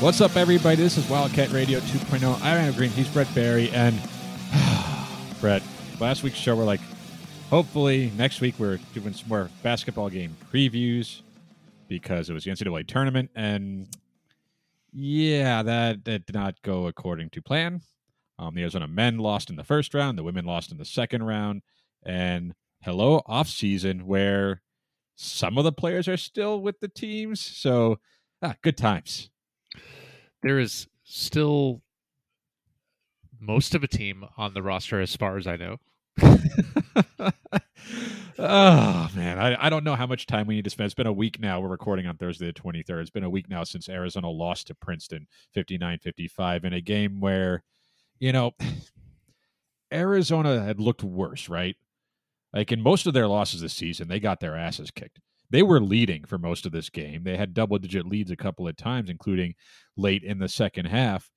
What's up, everybody? This is Wildcat Radio 2.0. I'm Adam Green. He's Brett Barry. And, Brett, last week's show, we're like, hopefully next week we're doing some more basketball game previews because it was the NCAA tournament. And, yeah, that, that did not go according to plan. Um, the Arizona men lost in the first round, the women lost in the second round. And, hello, off season, where some of the players are still with the teams. So, ah, good times. There is still most of a team on the roster as far as I know. oh man, I, I don't know how much time we need to spend. It's been a week now. We're recording on Thursday the 23rd. It's been a week now since Arizona lost to Princeton 59-55 in a game where, you know, Arizona had looked worse, right? Like in most of their losses this season, they got their asses kicked. They were leading for most of this game. They had double digit leads a couple of times, including late in the second half,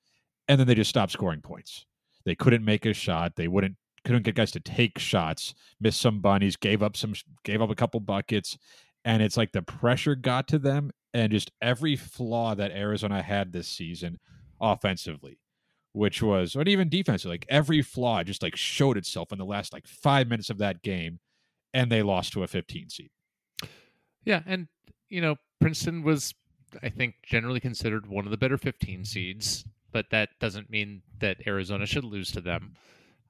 and then they just stopped scoring points. They couldn't make a shot. They wouldn't couldn't get guys to take shots. Missed some bunnies. Gave up some. Gave up a couple buckets, and it's like the pressure got to them, and just every flaw that Arizona had this season, offensively, which was, or even defensively, like every flaw just like showed itself in the last like five minutes of that game, and they lost to a 15 seed. Yeah, and you know, Princeton was I think generally considered one of the better 15 seeds, but that doesn't mean that Arizona should lose to them.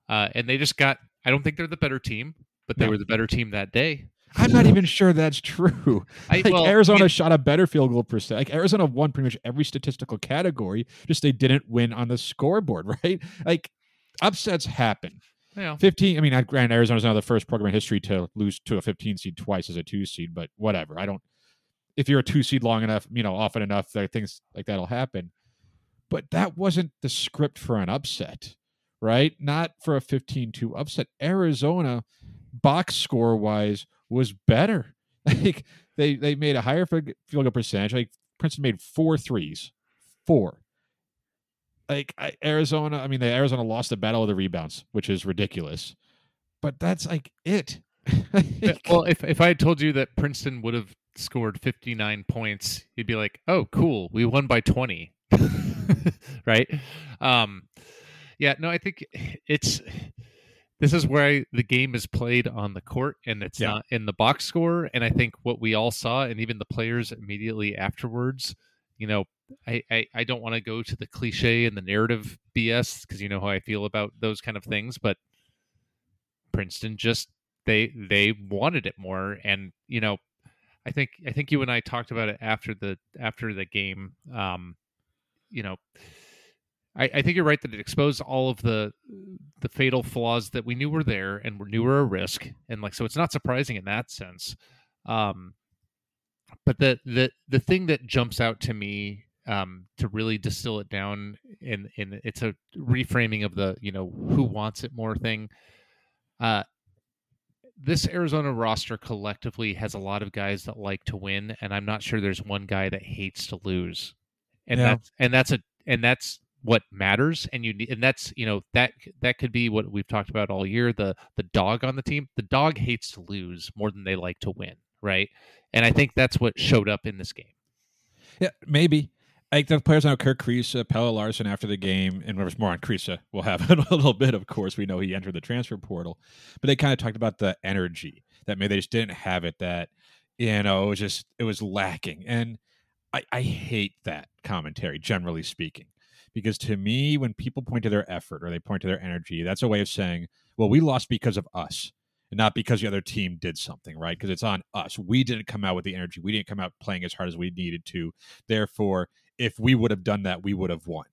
Uh, and they just got I don't think they're the better team, but they No. were the better team that day. I'm not even sure that's true. I- Like well, Arizona I- shot a better field goal percent. Like Arizona won pretty much every statistical category. Just they didn't win on the scoreboard, right? Like upsets happen. Yeah. 15. I mean, I grant Arizona's now the first program in history to lose to a 15 seed twice as a two seed, but whatever. I don't. If you're a two seed long enough, you know, often enough, that things like that'll happen. But that wasn't the script for an upset, right? Not for a 15-2 upset. Arizona, box score wise, was better. Like they they made a higher field goal percentage. Like Princeton made four threes, four. Like I, Arizona, I mean, the Arizona lost the battle of the rebounds, which is ridiculous. But that's like it. Well, if if I had told you that Princeton would have scored 59 points, you'd be like, "Oh, cool, we won by 20." right? Um yeah, no, I think it's this is where I, the game is played on the court and it's Yeah. not in the box score and I think what we all saw and even the players immediately afterwards, you know, I, I, I don't want to go to the cliche and the narrative BS because you know how I feel about those kind of things, but Princeton just they they wanted it more and you know I think I think you and I talked about it after the after the game um you know I, I think you're right that it exposed all of the the fatal flaws that we knew were there and we knew were a risk and like so it's not surprising in that sense um but the the the thing that jumps out to me um to really distill it down in in it's a reframing of the you know who wants it more thing uh this Arizona roster collectively has a lot of guys that like to win, and I'm not sure there's one guy that hates to lose, and Yeah. that's and that's a and that's what matters. And you need, and that's you know that that could be what we've talked about all year. The the dog on the team, the dog hates to lose more than they like to win, right? And I think that's what showed up in this game. Yeah, maybe. Like the players now, Kerr Kriisa, Pelle Larsson after the game, and there's more on Kriisa. We'll have in a little bit, of course. We know he entered the transfer portal, but they kind of talked about the energy. that maybe they just didn't have it. That you know, it was just it was lacking, and I, I hate that commentary, generally speaking, because to me, when people point to their effort or they point to their energy, that's a way of saying, well, we lost because of us and not because the other team did something, right? Because it's on us. We didn't come out with the energy. We didn't come out playing as hard as we needed to. Therefore, if we would have done that, we would have won.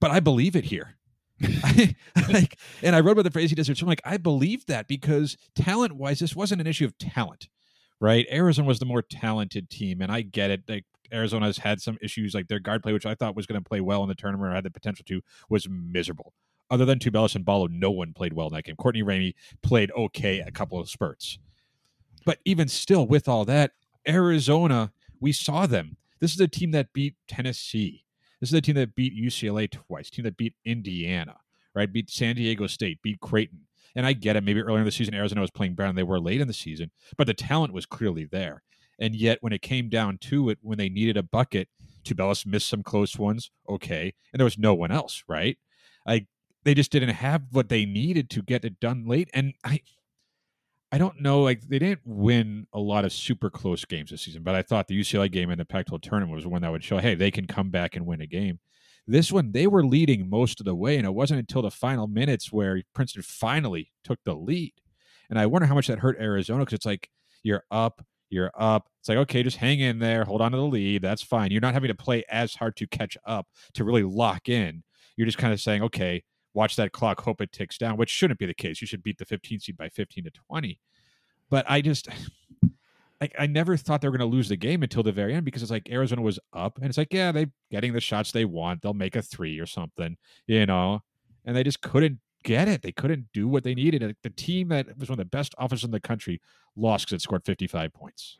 But I believe it here. like, and I wrote about the phrase he does. I'm like, I believe that because talent wise, this wasn't an issue of talent, right? Arizona was the more talented team, and I get it. Like Arizona has had some issues, like their guard play, which I thought was going to play well in the tournament or had the potential to, was miserable. Other than Tubelis and Ballo, no one played well in that game. Courtney Ramey played okay a couple of spurts. But even still, with all that, Arizona, we saw them. This is a team that beat Tennessee. This is a team that beat UCLA twice, team that beat Indiana, right? Beat San Diego State, beat Creighton. And I get it. Maybe earlier in the season, Arizona was playing better than they were late in the season, but the talent was clearly there. And yet, when it came down to it, when they needed a bucket, Tubelis missed some close ones, okay, and there was no one else, right? I they just didn't have what they needed to get it done late, and I. I don't know, like they didn't win a lot of super close games this season, but I thought the UCLA game in the Pac-12 tournament was one that would show, hey, they can come back and win a game. This one, they were leading most of the way, and it wasn't until the final minutes where Princeton finally took the lead. And I wonder how much that hurt Arizona because it's like you're up, you're up. It's like, okay, just hang in there, hold on to the lead. That's fine. You're not having to play as hard to catch up to really lock in. You're just kind of saying, okay, watch that clock, hope it ticks down, which shouldn't be the case. You should beat the 15 seed by 15 to 20. But I just, I, I never thought they were going to lose the game until the very end because it's like Arizona was up and it's like, yeah, they getting the shots they want. They'll make a three or something, you know, and they just couldn't get it. They couldn't do what they needed. The team that was one of the best offenses in the country lost because it scored 55 points.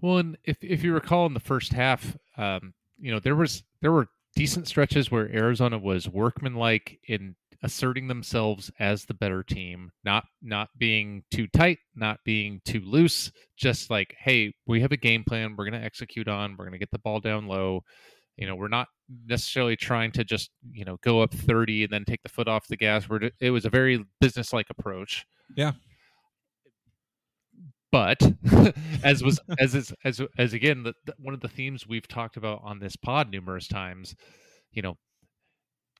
Well, and if if you recall in the first half, um, you know there was there were decent stretches where Arizona was workmanlike in asserting themselves as the better team, not not being too tight, not being too loose, just like, hey, we have a game plan we're going to execute on, we're going to get the ball down low. You know, we're not necessarily trying to just, you know, go up 30 and then take the foot off the gas. We're, it was a very business-like approach. Yeah. But as was as is as as again the, the, one of the themes we've talked about on this pod numerous times, you know,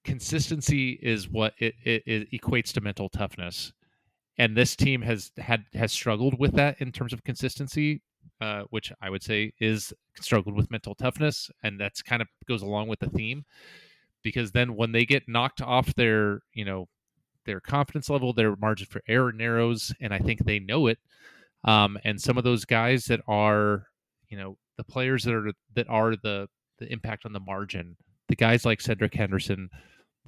consistency is what it, it, it, equates to mental toughness. And this team has had has struggled with that in terms of consistency uh, which i would say is struggled with mental toughness. And that's kind of goes along with the theme because then when they get knocked off their you know their confidence level their margin for error narrows and i think they know it um, and some of those guys that are you know the players that are that are the the impact on the margin the guys like Cedric Henderson,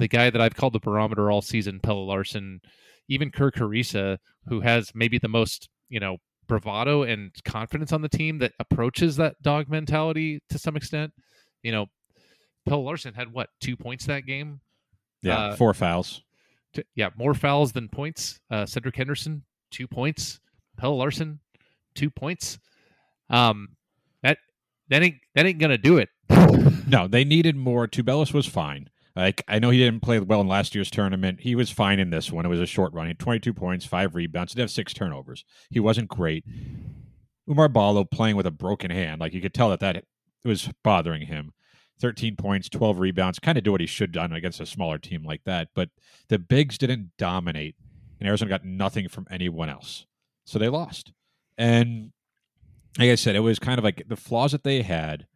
the guy that I've called the barometer all season, Pelle Larsson, even Kerr Kriisa, who has maybe the most, you know, bravado and confidence on the team that approaches that dog mentality to some extent. You know, Pelle Larsson had what, two points that game? Yeah, uh, four fouls. T- yeah, more fouls than points. Uh, Cedric Henderson, two points. Pelle Larsson, two points. Um, that that ain't that ain't gonna do it. no, they needed more. Tubelis was fine. Like I know he didn't play well in last year's tournament. He was fine in this one. It was a short run. He had 22 points, five rebounds. Did have six turnovers. He wasn't great. Oumar Ballo playing with a broken hand. Like you could tell that that was bothering him. 13 points, 12 rebounds. Kind of do what he should done against a smaller team like that. But the bigs didn't dominate, and Arizona got nothing from anyone else. So they lost. And like I said, it was kind of like the flaws that they had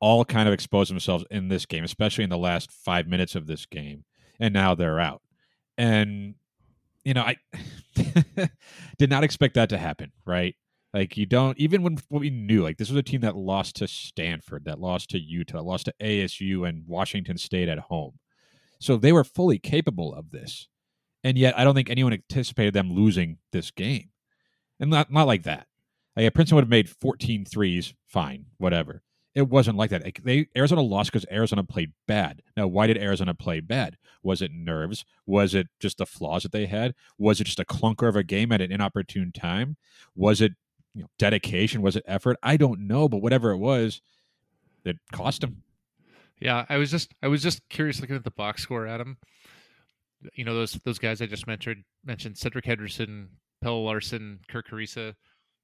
all kind of exposed themselves in this game, especially in the last five minutes of this game, and now they're out. And you know, I did not expect that to happen, right? Like you don't even when we knew, like this was a team that lost to Stanford, that lost to Utah, lost to ASU and Washington State at home. So they were fully capable of this. And yet I don't think anyone anticipated them losing this game. And not not like that. Like Princeton would have made 14 threes, fine, whatever. It wasn't like that. They Arizona lost because Arizona played bad. Now, why did Arizona play bad? Was it nerves? Was it just the flaws that they had? Was it just a clunker of a game at an inopportune time? Was it you know, dedication? Was it effort? I don't know, but whatever it was, it cost them. Yeah, I was just I was just curious looking at the box score, Adam. You know those those guys I just mentioned mentioned Cedric Henderson, Pelle Larsson, Kerr Kriisa.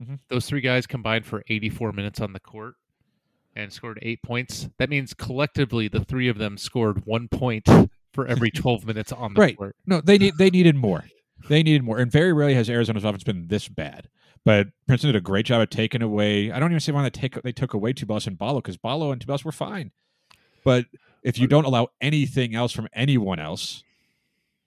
Mhm. Those three guys combined for 84 minutes on the court and scored eight points. That means collectively the three of them scored one point for every 12 minutes on the Right. court. No, they need they needed more. They needed more, and very rarely has Arizona's offense been this bad. But Princeton did a great job of taking away. I don't even say why they take they took away Tubelis and Ballo because Ballo and Tubelis were fine. But if you don't allow anything else from anyone else,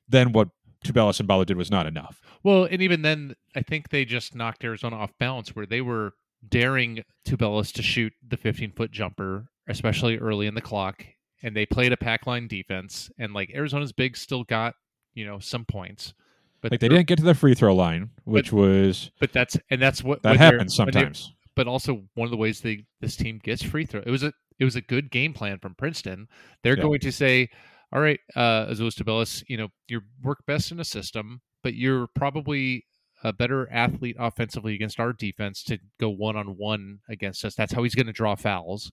then what Tubelis and Ballo did was not enough. Well, and even then, I think they just knocked Arizona off balance where they were daring Tubelis to shoot the 15 foot jumper, especially early in the clock. And they played a pack line defense. And like Arizona's big still got, you know, some points. But Like they didn't get to the free throw line, which was But that's and that's what that happens sometimes. But also one of the ways they this team gets free throw. It was a it was a good game plan from Princeton. They're Yeah. going to say, "All right, uh, Azuolas Tubelis, you know, you work best in a system, but you're probably a better athlete offensively against our defense to go one on one against us. That's how he's going to draw fouls."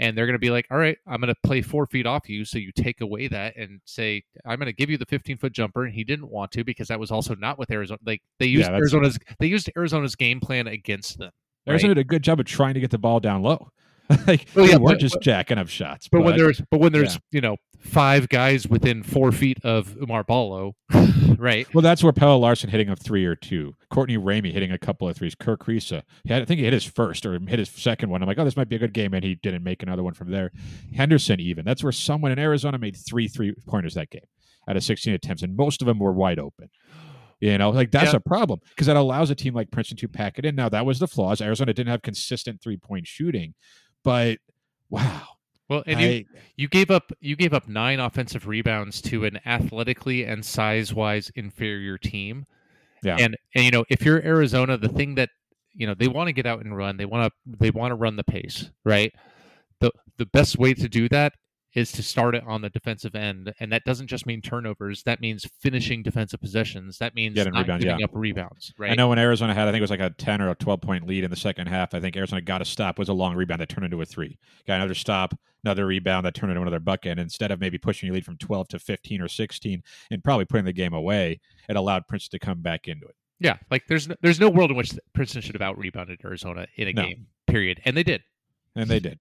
And they're going to be like, "All right, I'm going to play four feet off you, so you take away that and say I'm going to give you the 15 foot jumper." And he didn't want to because that was also not with Arizona. Like they used that's- Arizona's they used Arizona's game plan against them. Arizona right? did a good job of trying to get the ball down low. like Well, they yeah, weren't but- just but- jacking up shots. But when there's but when there's you know five guys within four feet of Oumar Ballo, right? Well, that's where Pelle Larsson hitting a three or two. Courtney Ramey hitting a couple of threes. Kerr Kriisa, had, I think he hit his first or hit his second one. I'm like, oh, this might be a good game, and he didn't make another one from there. Henderson, even that's where someone in Arizona made three three pointers that game out of 16 attempts, and most of them were wide open. You know, like that's Yeah. a problem because that allows a team like Princeton to pack it in. Now that was the flaws. Arizona didn't have consistent three point shooting, but wow, Well, and you, you gave up you gave up nine offensive rebounds to an athletically and size wise inferior team. Yeah. And and you know if you're Arizona, the thing that you know they want to get out and run, they want to they want to run the pace, right? the The best way to do that is to start it on the defensive end, and that doesn't just mean turnovers. That means finishing defensive possessions. That means Getting not rebounds, giving yeah. up rebounds, right? I know when Arizona had, I think it was like a 10 or a 12 point lead in the second half. I think Arizona got a stop, was a long rebound that turned into a three. Got another stop, another rebound that turned into another bucket. And instead of maybe pushing your lead from 12 to 15 or 16 and probably putting the game away, it allowed Princeton to come back into it. Yeah, like there's no, there's no world in which Princeton should have out rebounded Arizona in a No. game. Period, and they did. And they did.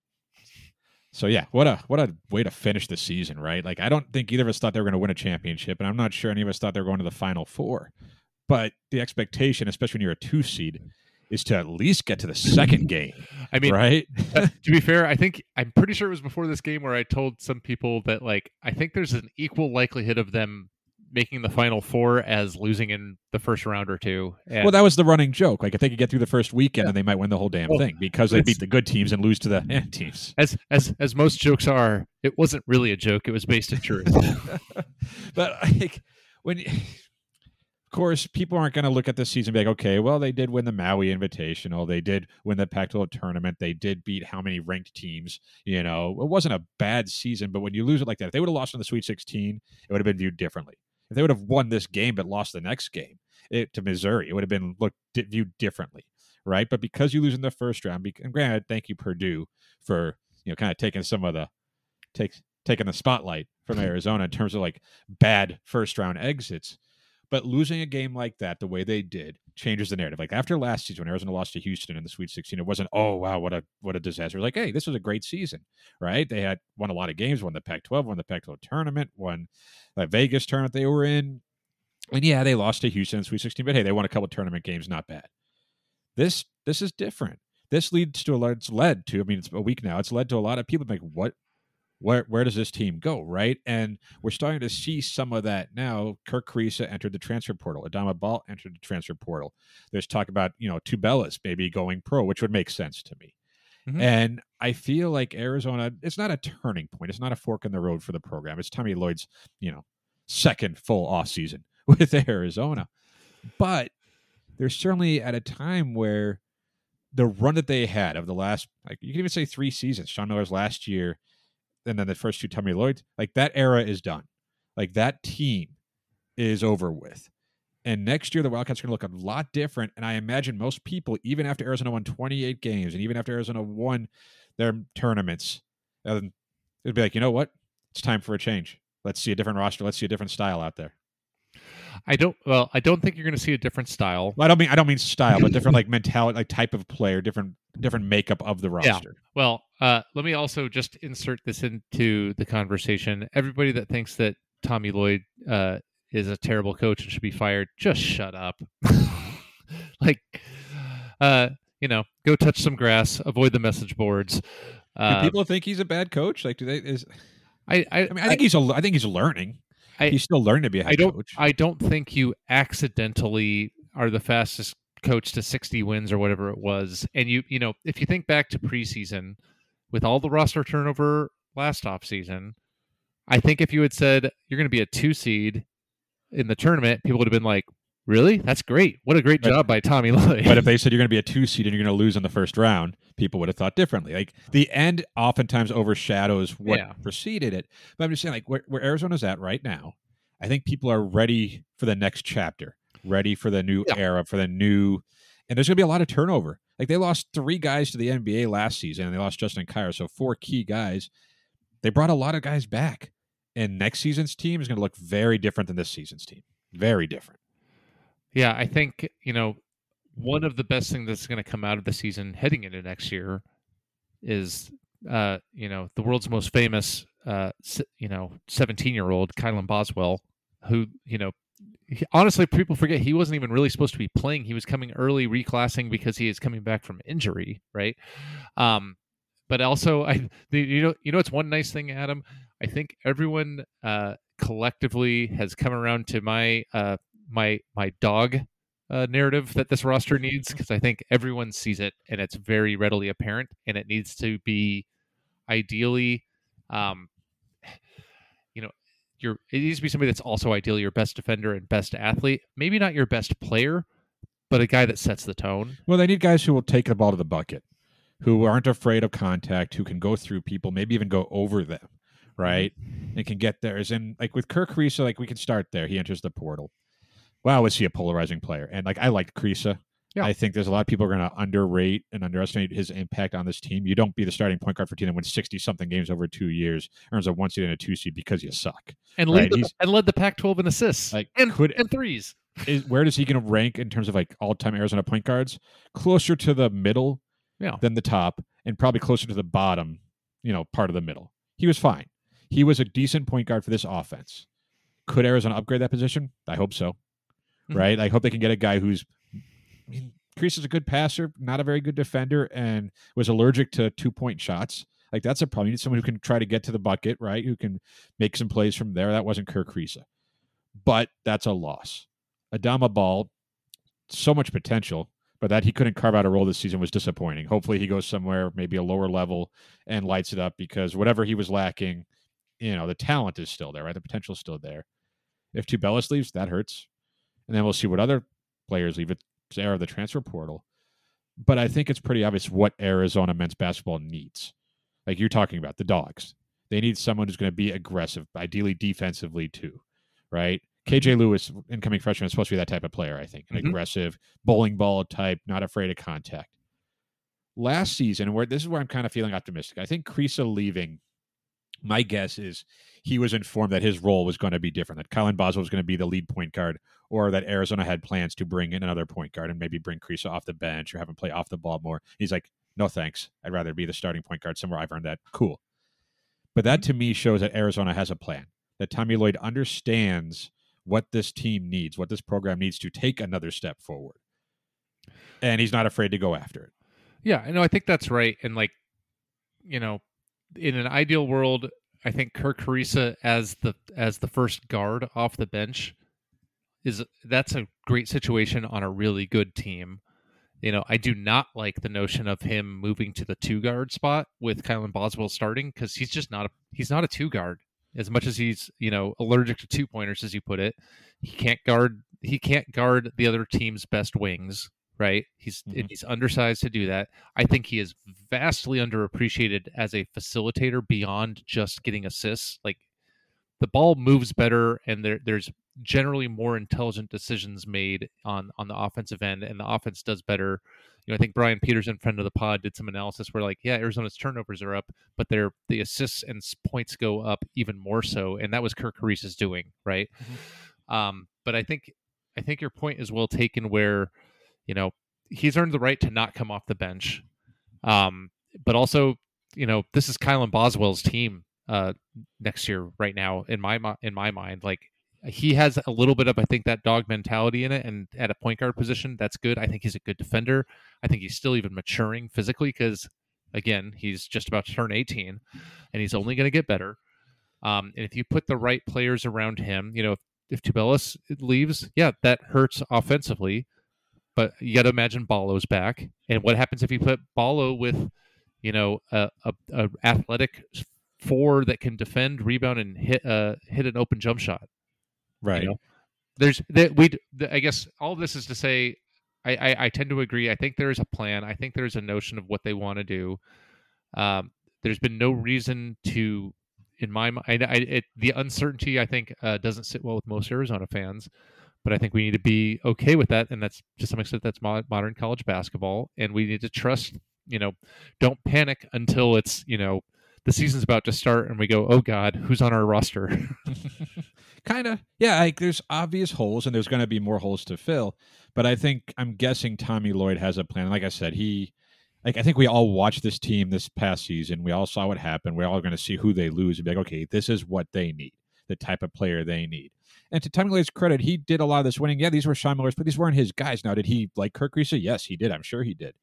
So yeah, what a what a way to finish the season, right? Like I don't think either of us thought they were going to win a championship, and I'm not sure any of us thought they were going to the final four. But the expectation, especially when you're a two seed, is to at least get to the second game, I mean, right? uh, to be fair, I think I'm pretty sure it was before this game where I told some people that like I think there's an equal likelihood of them making the final four as losing in the first round or two. And, Well, that was the running joke. Like if they could get through the first weekend, then they might win the whole damn Well, thing because they beat the good teams and lose to the eh, teams. as as as most jokes are, it wasn't really a joke. It was based in truth. but like when, of course, people aren't going to look at this season and be like, okay, well, they did win the Maui Invitational, they did win the Pac-12 tournament, they did beat how many ranked teams? You know, it wasn't a bad season, but when you lose it like that, if they would have lost in the Sweet 16, it would have been viewed differently. If they would have won this game but lost the next game it, to Missouri, it would have been looked viewed differently, right? But because you lose in the first round, and granted, thank you Purdue for you know kind of taking some of the takes taking the spotlight from Arizona in terms of like bad first round exits. But losing a game like that, the way they did, changes the narrative. Like after last season, when Arizona lost to Houston in the Sweet 16, it wasn't, oh wow, what a what a disaster. Like, hey, this was a great season, right? They had won a lot of games, won the Pac-12, won the Pac-12 tournament, won the Vegas tournament they were in, and yeah, they lost to Houston in Sweet 16, but hey, they won a couple tournament games, not bad. This this is different. This leads to a lot. It's led to. I mean, it's a week now. It's led to a lot of people like, what where where does this team go, right? And we're starting to see some of that now. Kerr Kriisa entered the transfer portal. Adama Bal entered the transfer portal. There's talk about you know Tubelis maybe going pro, which would make sense to me. Mhm. And I feel like Arizona, it's not a turning point. It's not a fork in the road for the program. It's Tommy Lloyd's, you know, second full off season with Arizona. But they're certainly at a time where the run that they had of the last, like you can even say three seasons, Sean Miller's last year, and then the first two Tommy Lloyd, like that era is done. Like that team is over with. And next year, the Wildcats are going to look a lot different. And I imagine most people, even after Arizona won 28 games and even after Arizona won their tournaments, um, it'd be like, you know what? It's time for a change. Let's see a different roster. Let's see a different style out there. I don't. Well, I don't think you're going to see a different style. Well, I don't mean I don't mean style, but different like mentality, like type of player, different different makeup of the Yeah. roster. Well, uh, let me also just insert this into the conversation. Everybody that thinks that Tommy Lloyd uh, is a terrible coach and should be fired, just shut up. like, uh, you know, go touch some grass, avoid the message boards. Do Uh, people think he's a bad coach? Like, do they? Is I, I, I mean, I think he's a, I think he's learning. I- he's still learning to be a head I don't. coach. I don't think you accidentally are the fastest coach to 60 wins or whatever it was. And you, you know, if you think back to preseason, with all the roster turnover last offseason, I think if you had said you're going to be a two seed in the tournament, people would have been like, "Really? That's great! What a great But- job by Tommy Lloyd." But if they said you're going to be a two seed and you're going to lose in the first round, people would have thought differently. Like the end oftentimes overshadows what Yeah. preceded it. But I'm just saying, like where, where Arizona's at right now, I think people are ready for the next chapter, ready for the new Yeah. era, for the new. And there's going to be a lot of turnover. Like they lost three guys to the NBA last season, and they lost Justin Kier, so four key guys. They brought a lot of guys back, and next season's team is going to look very different than this season's team. Very different. Yeah, I think, you know, one of the best things that's going to come out of the season heading into next year is, uh, you know, the world's most famous, uh, you know, 17 year old Kylan Boswell, who, you know, he- honestly, people forget he wasn't even really supposed to be playing. He was coming early, reclassing because he is coming back from injury, right? Um, but also, I, the, you know, you know, it's one nice thing, Adam. I think everyone uh, collectively has come around to my uh, my my dog uh, narrative that this roster needs because I think everyone sees it and it's very readily apparent and it needs to be ideally, um, your it needs to be somebody that's also ideally your best defender and best athlete. Maybe not your best player, but a guy that sets the tone. Well, they need guys who will take the ball to the bucket, who aren't afraid of contact, who can go through people, maybe even go over them, mm-hmm. right? And can get theirs. And like with Kerr Kriisa, like we can start there. He enters the portal. Wow, was he a polarizing player? And like I liked Kriisa. Yeah. I think there's a lot of people are going to underrate and underestimate his impact on this team. You don't be the starting point guard for a team that wins 60 something games over two years, earns a one seed and a two seed because you suck. And Right, lead the, and led the Pac-12 in assists Like, and could- and threes. Is, where does he going to rank in terms of like all time Arizona point guards? Closer to the middle Yeah. than the top, and probably closer to the bottom, you know, part of the middle. He was fine. He was a decent point guard for this offense. Could Arizona upgrade that position? I hope so. Mhm. Right? I hope they can get a guy who's Mean, is a good passer, not a very good defender, and was allergic to two point shots. Like that's a problem. You need someone who can try to get to the bucket, right? Who can make some plays from there. That wasn't Kerr Kriisa. But that's a loss. Adama Bal, so much potential, but that he couldn't carve out a role this season was disappointing. Hopefully he goes somewhere, maybe a lower level, and lights it up because whatever he was lacking, you know, the talent is still there, right? The potential is still there. If Tubelis leaves, that hurts. And then we'll see what other players leave. It's era of the transfer portal. But I think it's pretty obvious what Arizona men's basketball needs. Like you're talking about, the dogs. They need someone who's going to be aggressive, ideally defensively too, right? KJ Lewis, incoming freshman, is supposed to be that type of player, I think. An Mhm. aggressive, bowling ball type, not afraid of contact. Last season, where this is where I'm kind of feeling optimistic. I think Kriisa leaving, my guess is he was informed that his role was going to be different, that Kylan Boswell was going to be the lead point guard, or that Arizona had plans to bring in another point guard and maybe bring Kriisa off the bench or have him play off the ball more. He's like, no thanks. I'd rather be the starting point guard somewhere I've earned that. Cool. But that to me shows that Arizona has a plan, that Tommy Lloyd understands what this team needs, what this program needs to take another step forward. And he's not afraid to go after it. Yeah, I know. I think that's right. And like, you know, in an ideal world, I think Kerr Kriisa as the as the first guard off the bench is that's a great situation on a really good team. You know, I do not like the notion of him moving to the two guard spot with Kylan Boswell starting because he's just not a he's not a two guard. As much as he's you know allergic to two pointers, as you put it, he can't guard he can't guard the other team's best wings. Right? He's Mhm. he's undersized to do that. I think he is vastly underappreciated as a facilitator beyond just getting assists. Like the ball moves better, and there there's generally more intelligent decisions made on on the offensive end, and the offense does better. You know, I think Brian Peterson, friend of the pod, did some analysis where like, yeah, Arizona's turnovers are up, but their the assists and points go up even more so, and that was Kerr Kriisa's doing, right? Um, but I think I think your point is well taken. Where you know he's earned the right to not come off the bench, um, but also you know this is Kylan Boswell's team uh, next year right now in my in my mind. Like he has a little bit of I think that dog mentality in it, and at a point guard position, that's good. I think he's a good defender. I think he's still even maturing physically because again he's just about to turn 18, and he's only going to get better. Um, and if you put the right players around him, you know, if, if Tubelis leaves, yeah, that hurts offensively. But you got to imagine Ballo's back, and what happens if you put Ballo with, you know, a, a, a athletic four that can defend, rebound, and hit uh hit an open jump shot? Right. You know? There's that we. I guess all this is to say, I, I I tend to agree. I think there is a plan. I think there's a notion of what they want to do. Um, there's been no reason to in my mind, I, it, the uncertainty I think uh, doesn't sit well with most Arizona fans. But I think we need to be okay with that, and that's to some extent that's modern college basketball, and we need to trust. You know, don't panic until it's you know the season's about to start, and we go, oh God, who's on our roster? kind of, yeah. Like there's obvious holes, and there's going to be more holes to fill. But I think I'm guessing Tommy Lloyd has a plan. Like I said, he like I think we all watched this team this past season. We all saw what happened. We're all going to see who they lose and be like, okay, this is what they need, the type of player they need. And to Tommy Lloyd's credit, he did a lot of this winning. Yeah, these were Sean Miller's, but these weren't his guys. Now, did he like Kerr Kriisa? Yes, he did. I'm sure he did.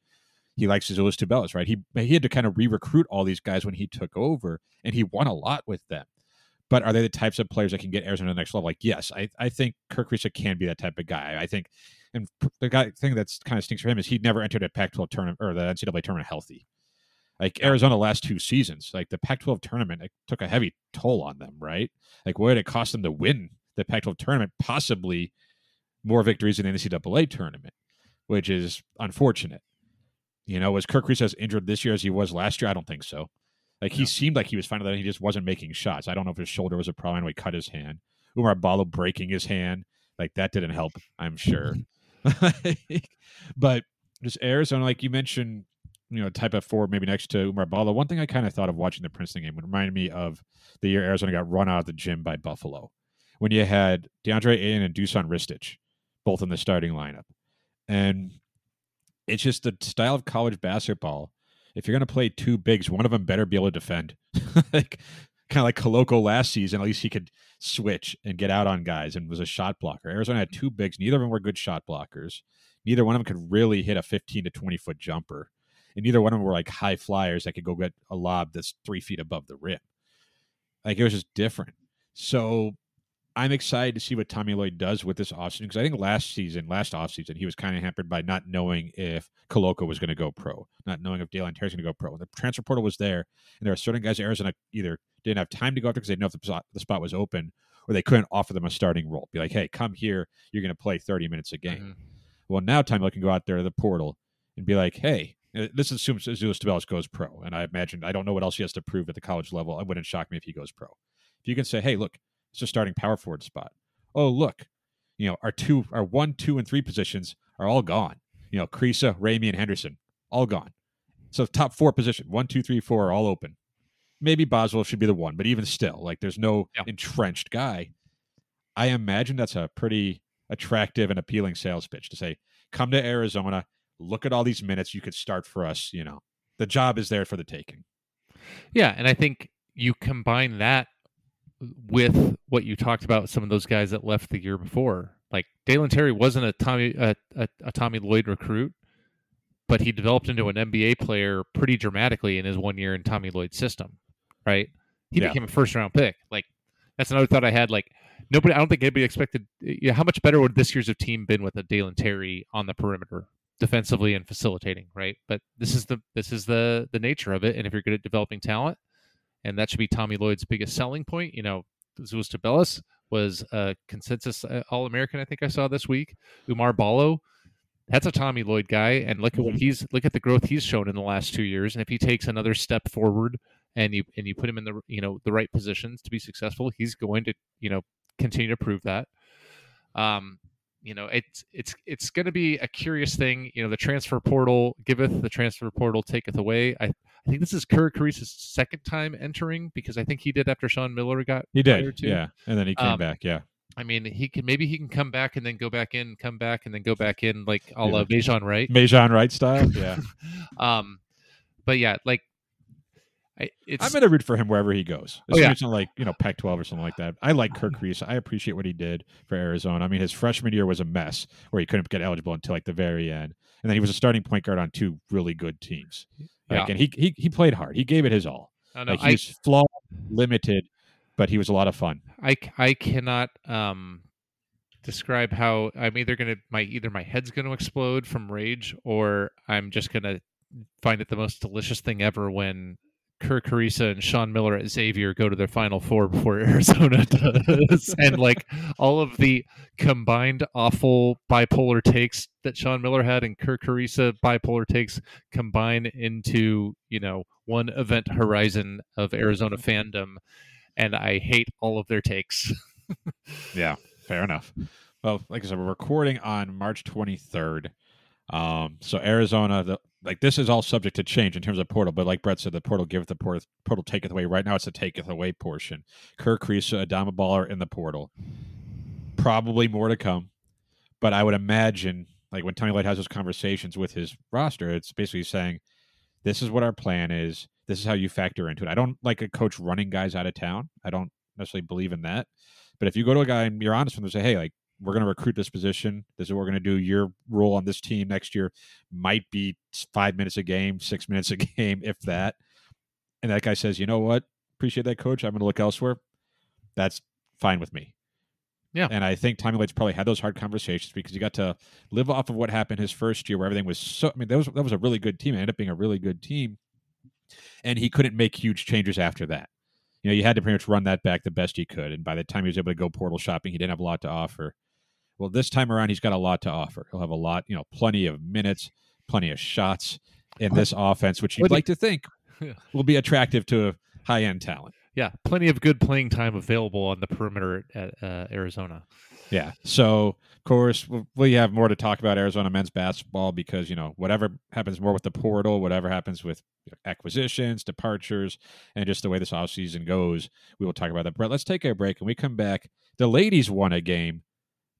He likes his Azuolas Tubelis, right? He he had to kind of re-recruit all these guys when he took over, and he won a lot with them. But are they the types of players that can get Arizona to the next level? Like, yes, I, I think Kerr Kriisa can be that type of guy. I think, and the guy thing that's kind of stinks for him is he never entered a Pac-12 tournament or the NCAA tournament healthy. Like Arizona last two seasons, like the Pac-12 tournament it took a heavy toll on them, right? Like what did it cost them to win the Pac-12 tournament? Possibly more victories in the NCAA tournament, which is unfortunate. You know, was Kerr Kriisa as injured this year as he was last year? I don't think so. Like he seemed like he was fine with that. He just wasn't making shots. I don't know if his shoulder was a problem. Anyway, cut his hand. Oumar Ballo breaking his hand, like that didn't help. I'm sure. but just Arizona, like you mentioned, you know, type of four maybe next to Oumar Ballo. One thing I kind of thought of watching the Princeton game would remind me of the year Arizona got run out of the gym by Buffalo, when you had DeAndre Ayton and Dusan Ristic both in the starting lineup, and it's just the style of college basketball. If you're going to play two bigs, one of them better be able to defend. like kind of like Koloko last season, at least he could switch and get out on guys and was a shot blocker. Arizona had two bigs. Neither of them were good shot blockers. Neither one of them could really hit a 15 to 20 foot jumper. And neither one of them were like high flyers that could go get a lob that's three feet above the rim. Like it was just different. So I'm excited to see what Tommy Lloyd does with this offseason because I think last season, last offseason, he was kind of hampered by not knowing if Koloko was going to go pro, not knowing if Dalen Terry's going to go pro. And The transfer portal was there, and there are certain guys Arizona either didn't have time to go after because they didn't know if the spot, the spot was open, or they couldn't offer them a starting role. Be like, hey, come here, you're going to play 30 minutes a game. Mm-hmm. Well, now Tommy Lloyd can go out there to the portal and be like, hey, uh, this assumes Azuolas Tubelis goes pro, and I imagine I don't know what else he has to prove at the college level. It wouldn't shock me if he goes pro. If you can say, hey, look it's a starting power forward spot. Oh, look, you know, our two, our one, two, and three positions are all gone. You know, Kriisa, Ramey, and Henderson, all gone. So top four position, one, two, three, four, are all open. Maybe Boswell should be the one, but even still, like there's no yeah. entrenched guy. I imagine that's a pretty attractive and appealing sales pitch to say, come to Arizona, look at all these minutes you could start for us. You know, the job is there for the taking. Yeah, and I think you combine that with what you talked about some of those guys that left the year before. Like Dalen Terry wasn't a Tommy a, a, a Tommy Lloyd recruit, but he developed into an NBA player pretty dramatically in his one year in Tommy Lloyd's system. Right? He yeah. became a first round pick. Like that's another thought I had. Like nobody, I don't think anybody expected. You know, how much better would this year's of team been with a Dalen Terry on the perimeter, defensively and facilitating? Right? But this is the this is the the nature of it. And if you're good at developing talent, and that should be Tommy Lloyd's biggest selling point. You know, Zeus Tubelis was a consensus uh, All American. I think I saw this week. Oumar Ballo, that's a Tommy Lloyd guy, and look at what mm-hmm. he's look at the growth he's shown in the last two years. And if he takes another step forward, and you and you put him in the you know the right positions to be successful, he's going to you know continue to prove that. Um, you know, it's it's it's going to be a curious thing. You know, the transfer portal giveth, the transfer portal taketh away. I, I think this is Kerr Kriisa's second time entering because I think he did after Sean Miller got he did, yeah, and then he came um, back, yeah. I mean, he can maybe he can come back and then go back in, come back and then go back in, like a la Yeah. Bejan Wright. Majon Wright style. Yeah. um, but yeah, like I, it's I'm going to root for him wherever he goes. Oh, yeah. Like, you know, Pac 12 or something like that. I like Kerr Kriisa. I appreciate what he did for Arizona. I mean, his freshman year was a mess where he couldn't get eligible until like the very end. And then he was a starting point guard on two really good teams. Like, Yeah. and he, he he played hard. He gave it his all. Don't know. Like I, he's flawed, limited, but he was a lot of fun. I I cannot um describe how I'm either gonna my either my head's gonna explode from rage or I'm just gonna find it the most delicious thing ever when Kerr Kriisa and Sean Miller at Xavier go to their final four before Arizona does. and like all of the combined awful bipolar takes that Sean Miller had and Kerr Kriisa bipolar takes combine into, you know, one event horizon of Arizona fandom. And I hate all of their takes. Yeah, fair enough. Well, like I said, we're recording on March 23rd. Um, so Arizona, the, like this is all subject to change in terms of portal, but like Brett said, the portal giveth, the portal, portal taketh away. Right now, it's the taketh away portion. Kerr Kriisa, Adama Baller in the portal. Probably more to come, but I would imagine, like when Tommy Lloyd has those conversations with his roster, it's basically saying, "This is what our plan is. This is how you factor into it." I don't like a coach running guys out of town. I don't necessarily believe in that. But if you go to a guy and you're honest with him and say, hey, like, we're going to recruit this position. This is what we're going to do. Your role on this team next year might be five minutes a game, six minutes a game, if mm-hmm. that. And that guy says, you know what? Appreciate that, coach. I'm going to look elsewhere. That's fine with me. Yeah. And I think Tommy Lloyd's probably had those hard conversations because he got to live off of what happened his first year where everything was so, I mean, that was, that was a really good team. It ended up being a really good team. And he couldn't make huge changes after that you know, you had to pretty much run that back the best he could. And by the time he was able to go portal shopping, he didn't have a lot to offer. Well, this time around, he's got a lot to offer. He'll have a lot, you know, plenty of minutes, plenty of shots in this offense, which you'd like to think will be attractive to a high end talent. Yeah, plenty of good playing time available on the perimeter at uh, Arizona. Yeah. So, of course, we'll- we have more to talk about Arizona men's basketball because, you know, whatever happens more with the portal, whatever happens with acquisitions, departures, and just the way this offseason goes, we will talk about that. But let's take a break. and we come back, the ladies won a game,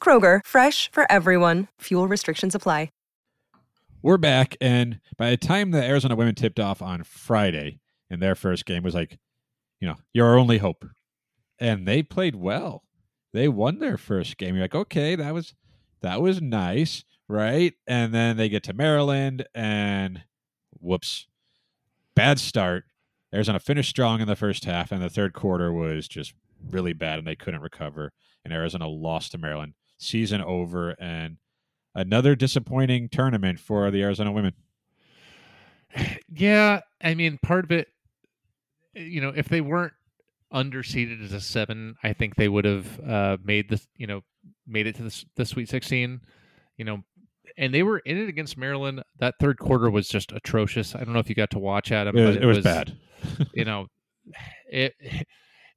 Kroger, fresh for everyone. Fuel restrictions apply. We're back, and by the time the Arizona women tipped off on Friday in their first game, was like, you know, you're our only hope, and they played well. They won their first game. You're like, okay, that was that was nice, right? And then they get to Maryland, and whoops, bad start. Arizona finished strong in the first half, and the third quarter was just really bad, and they couldn't recover. And Arizona lost to Maryland. Season over, and another disappointing tournament for the Arizona women. Yeah, I mean, part of it, you know, if they weren't underseeded as a seven, I think they would have uh, made the, you know, made it to the, the Sweet 16. You know, and they were in it against Maryland. That third quarter was just atrocious. I don't know if you got to watch Adam, It was, but it was bad. you know, it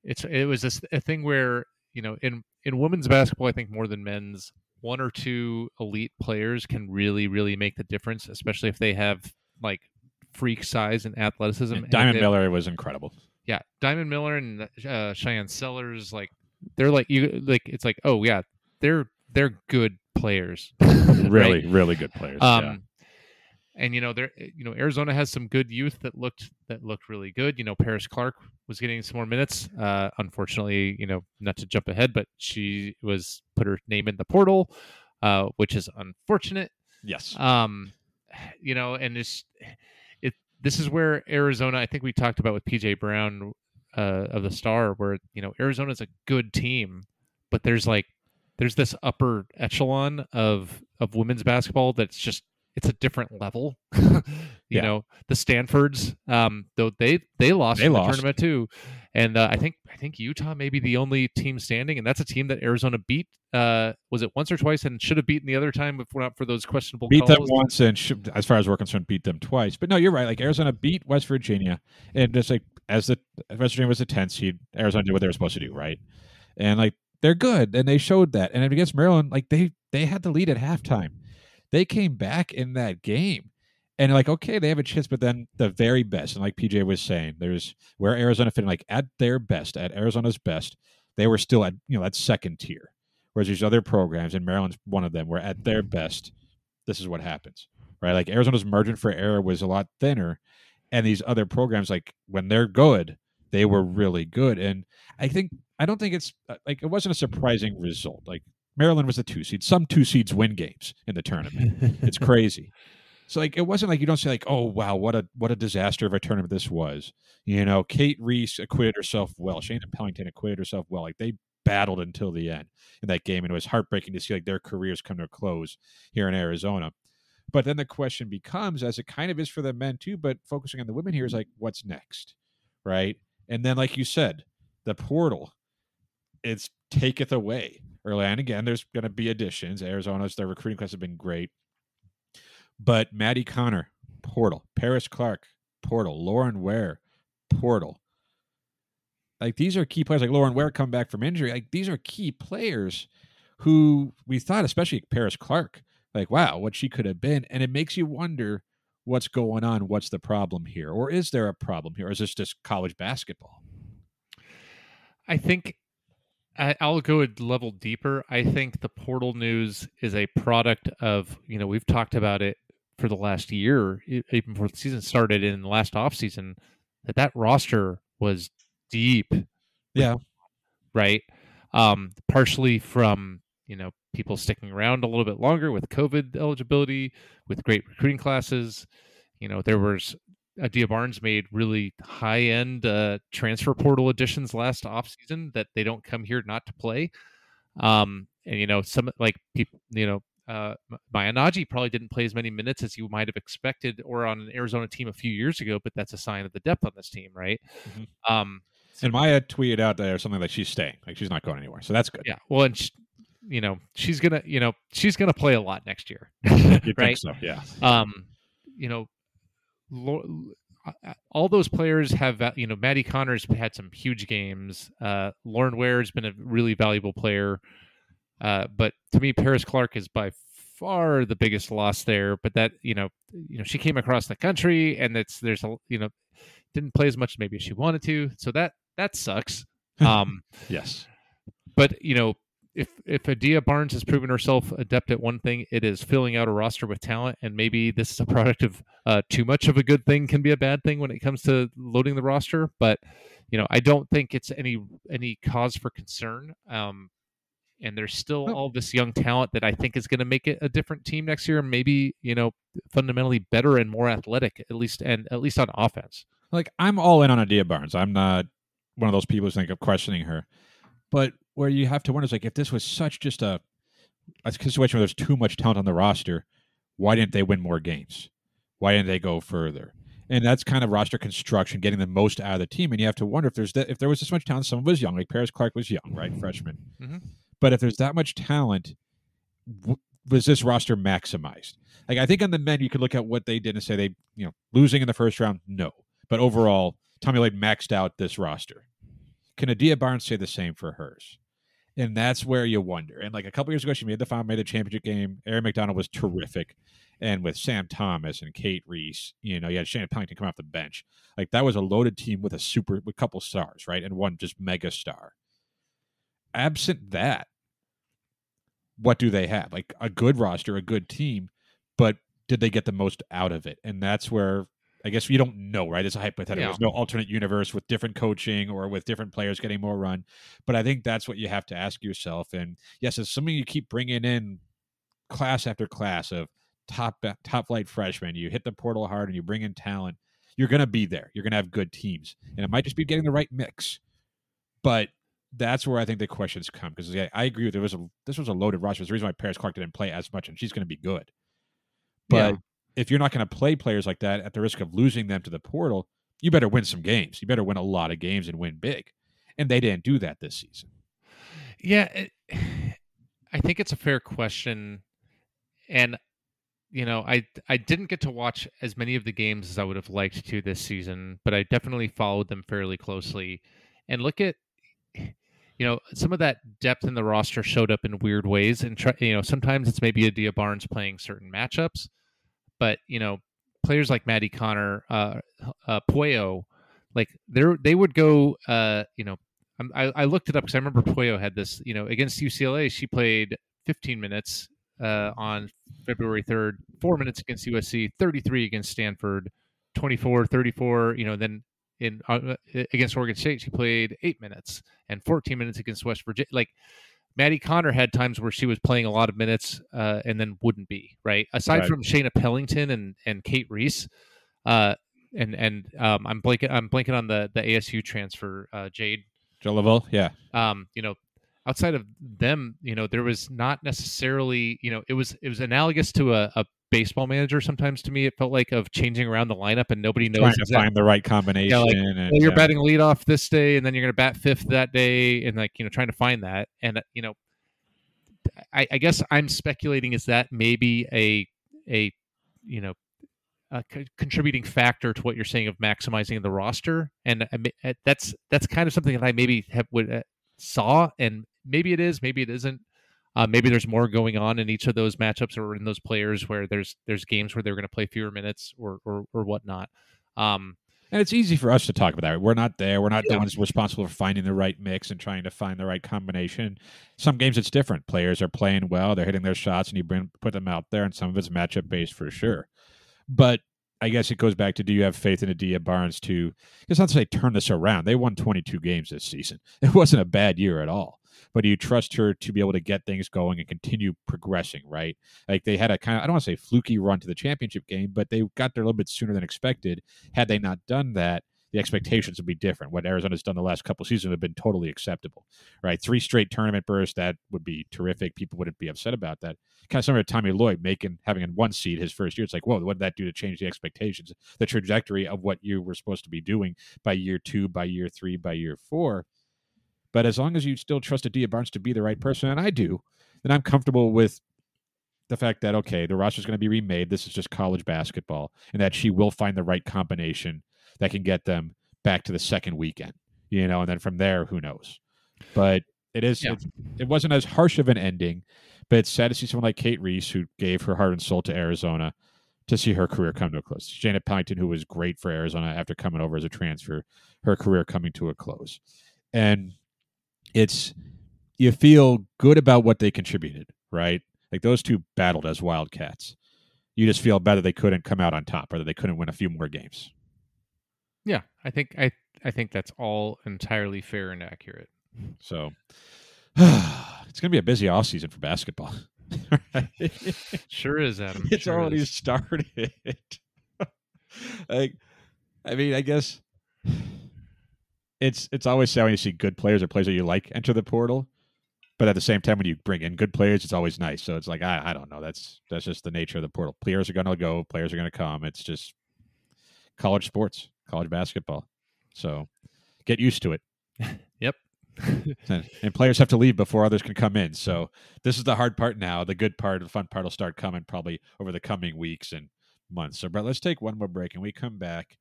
it's it was this, a thing where you know in in women's basketball, I think more than men's, one or two elite players can really really make the difference, especially if they have like freak size and athleticism. And And Diamond they- Miller was incredible. yeah, Diamond Miller and uh, Shyanne Sellers, like they're like you like it's like oh yeah, they're they're good players, Really, right? really good players. Um, and you know there you know Arizona has some good youth that looked that looked really good. You know Paris Clark was getting some more minutes. Uh, unfortunately, you know not to jump ahead, but she was put her name in the portal, uh, which is unfortunate. Yes. Um, you know, and it's it. This is where Arizona. I think we talked about with PJ Brown uh, of the Star, where you know Arizona's a good team, but there's like there's this upper echelon of of women's basketball that's just it's a different level. you Yeah. know, the Stanfords, um, though they they lost They in the lost. tournament too, and uh, I think I think Utah may be the only team standing, and that's a team that Arizona beat. Uh, was it once or twice, and should have beaten the other time if not for those questionable beat them once and sh- as far as we're concerned beat them twice but no you're right like arizona beat west virginia and just like as the west virginia was the 10th seed arizona did what they were supposed to do right and like they're good and they showed that and against maryland like they they had the lead at halftime they came back in that game and like okay they have a chance but then the very best and like pj was saying there's where arizona fit in, like at their best at arizona's best they were still at you know at second tier whereas these other programs and maryland's one of them were at their best this is what happens right? Like arizona's margin for error was a lot thinner and these other programs like when they're good they were really good and i think i don't think it's uh, like it wasn't a surprising result like maryland was the two seed. Some two seeds win games in the tournament. It's crazy. So like it wasn't like you don't say like oh wow what a what a disaster of a tournament this was. You know Cate Reese acquitted herself well. Shaina Pellington acquitted herself well. Like they battled until the end in that game and it was heartbreaking to see like their careers come to a close here in arizona. But then the question becomes as it kind of is for the men too but focusing on the women here is like what's next right? And then like you said the portal it's taketh away early and again there's going to be additions arizona's their recruiting class have been great but Maddie Conner, portal. Paris Clark, portal. Lauren Ware, portal. Like these are key players. Like Lauren Ware come back from injury. Like these are key players who we thought, especially Paris Clark, like wow, what she could have been. And it makes you wonder what's going on. What's the problem here, or is there a problem here? Or is this just college basketball? I think I'll go a level deeper. I think the portal news is a product of you know we've talked about it for the last year, even before the season started in the last off season, that that roster was deep. Yeah. right. Um, partially from you know people sticking around a little bit longer with COVID eligibility, with great recruiting classes. You know there was Adia Barnes made really high end uh, transfer portal additions last offseason that they don't come here not to play. Um, and you know, some like people, you know, uh, Maya Nnaji probably didn't play as many minutes as you might have expected or on an Arizona team a few years ago, but that's a sign of the depth on this team, right? Mhm. Um, And Maya tweeted out there something like she's staying, like she's not going anywhere. So that's good. yeah. Well, and sh you know, she's gonna, you know, she's gonna play a lot next year, right? so, yeah. um, you know, all those players have, you know, Maddie Conner's had some huge games. Uh, Lauren Ware has been a really valuable player. Uh, but to me, Paris Clark is by far the biggest loss there. But that, you know, you know, she came across the country and it's, there's a, you know, didn't play as much maybe as she wanted to. So that, that sucks. Um, Yes. but you know, if if Adia Barnes has proven herself adept at one thing, it is filling out a roster with talent, and maybe this is a product of uh, too much of a good thing can be a bad thing when it comes to loading the roster. But you know, I don't think it's any any cause for concern. Um, and there's still No. all this young talent that I think is going to make it a different team next year, maybe you know, fundamentally better and more athletic, at least and at least on offense. like I'm all in on Adia Barnes. I'm not one of those people who think of questioning her. But where you have to wonder is like if this was such just a, a situation where there's too much talent on the roster, why didn't they win more games? Why didn't they go further? And that's kind of roster construction, getting the most out of the team. And you have to wonder if there's that, if there was this much talent, someone was young, like Paris Clark was young, right, freshman. Mhm. But if there's that much talent, w- was this roster maximized? Like I think on the men, you could look at what they did and say they, you know, losing in the first round, no. But overall, Tommy Lloyd maxed out this roster. Can Adia Barnes say the same for hers? And that's where you wonder. And like a couple years ago, she made the final, made the championship game. Aari McDonald was terrific. And with Sam Thomas and Cate Reese, you know, you had Shannon Pellington come off the bench. Like that was a loaded team with a super, with a couple stars, right? And one just mega star. Absent that, what do they have? Like a good roster, a good team, but did they get the most out of it? And that's where I guess you don't know, right? It's a hypothetical. Yeah. There's no alternate universe with different coaching or with different players getting more run. But I think that's what you have to ask yourself. And yes, it's something you keep bringing in class after class of top uh, top flight freshmen. You hit the portal hard and you bring in talent. You're going to be there. You're going to have good teams, and it might just be getting the right mix. But that's where I think the questions come because yeah, I agree with it. Was a, this was a loaded roster. There's the reason why Paris Clark didn't play as much, and she's going to be good. But Yeah. If you're not going to play players like that at the risk of losing them to the portal, you better win some games. You better win a lot of games and win big. And they didn't do that this season. Yeah, it, I think it's a fair question, and you know, I I didn't get to watch as many of the games as I would have liked to this season, but I definitely followed them fairly closely. And look at, you know, some of that depth in the roster showed up in weird ways, and try, you know, sometimes it's maybe Adia Barnes playing certain matchups, but you know, players like Maddie Conner, uh, uh, Pueyo, like they they would go, uh, you know, I, I looked it up because I remember Pueyo had this, you know, against UCLA, she played 15 minutes uh, on February 3rd, four minutes against USC, 33 against Stanford, 24, 34, you know, then in uh, against Oregon State, she played eight minutes and 14 minutes against West Virginia. Like Maddie Conner had times where she was playing a lot of minutes uh, and then wouldn't be right. Aside Right. from Shaina Pellington and and Cate Reese, uh, and and um, I'm blanking I'm blanking on the the ASU transfer uh, Jade Joe Lavelle, yeah. um, you know, outside of them, you know, there was not necessarily, you know, it was it was analogous to a, a baseball manager. Sometimes to me, it felt like of changing around the lineup and nobody knows Trying to exact- find the right combination. yeah, like, and, well, you're yeah. batting leadoff this day, and then you're going to bat fifth that day, and like you know, trying to find that, and uh, you know, I, I guess I'm speculating is that maybe a a you know a co- contributing factor to what you're saying of maximizing the roster, and I ma- uh, that's that's kind of something that I maybe have would uh, saw, and maybe it is, maybe it isn't. Uh, maybe there's more going on in each of those matchups or in those players where there's there's games where they're going to play fewer minutes or or, or whatnot. Um, And it's easy for us to talk about that. We're not there. We're not Yeah. the ones responsible for finding the right mix and trying to find the right combination. Some games it's different. Players are playing well. They're hitting their shots, and you bring put them out there. And some of it's matchup based for sure. But I guess it goes back to: Do you have faith in Adia Barnes to? It's not to say turn this around. They won 22 games this season. It wasn't a bad year at all. But do you trust her to be able to get things going and continue progressing? Right? Like they had a kind of I don't want to say fluky run to the championship game, but they got there a little bit sooner than expected. Had they not done that, the expectations would be different. What Arizona's done the last couple seasons have been totally acceptable, right? Three straight tournament bursts that would be terrific. People wouldn't be upset about that. Kind of similar to Tommy Lloyd making having a one seed his first year. It's like, whoa, what did that do to change the expectations, the trajectory of what you were supposed to be doing by year two, by year three, by year four? But as long as you still trust Adia Barnes to be the right person, and I do, then I'm comfortable with the fact that okay, the roster's going to be remade. This is just college basketball, and that she will find the right combination that can get them back to the second weekend. You know, and then from there, who knows? But it is. Yeah. It, wasn't as harsh of an ending, but it's sad to see someone like Cate Reese, who gave her heart and soul to Arizona, to see her career come to a close. Janet Pennington, who was great for Arizona after coming over as a transfer, her career coming to a close, and it's you feel good about what they contributed, right? Like those two battled as Wildcats. You just feel better they couldn't come out on top, or that they couldn't win a few more games. Yeah, I think I I think that's all entirely fair and accurate. So it's going to be a busy off season for basketball. Sure is, Adam. it's sure already is. started. like, I mean, I guess it's it's always sad when you see good players or players that you like enter the portal, but at the same time, when you bring in good players, it's always nice. So it's like I, I don't know. That's that's just the nature of the portal. Players are going to go. Players are going to come. It's just college sports, college basketball. So get used to it. Yep. and, and players have to leave before others can come in. So this is the hard part now. The good part, the fun part will start coming probably over the coming weeks and months. So, Brett, let's take one more break and we come back.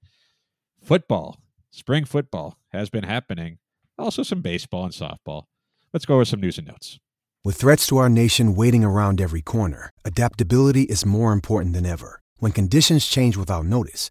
Football, spring football has been happening. Also, some baseball and softball. Let's go over some news and notes. With threats to our nation waiting around every corner, adaptability is more important than ever. When conditions change without notice,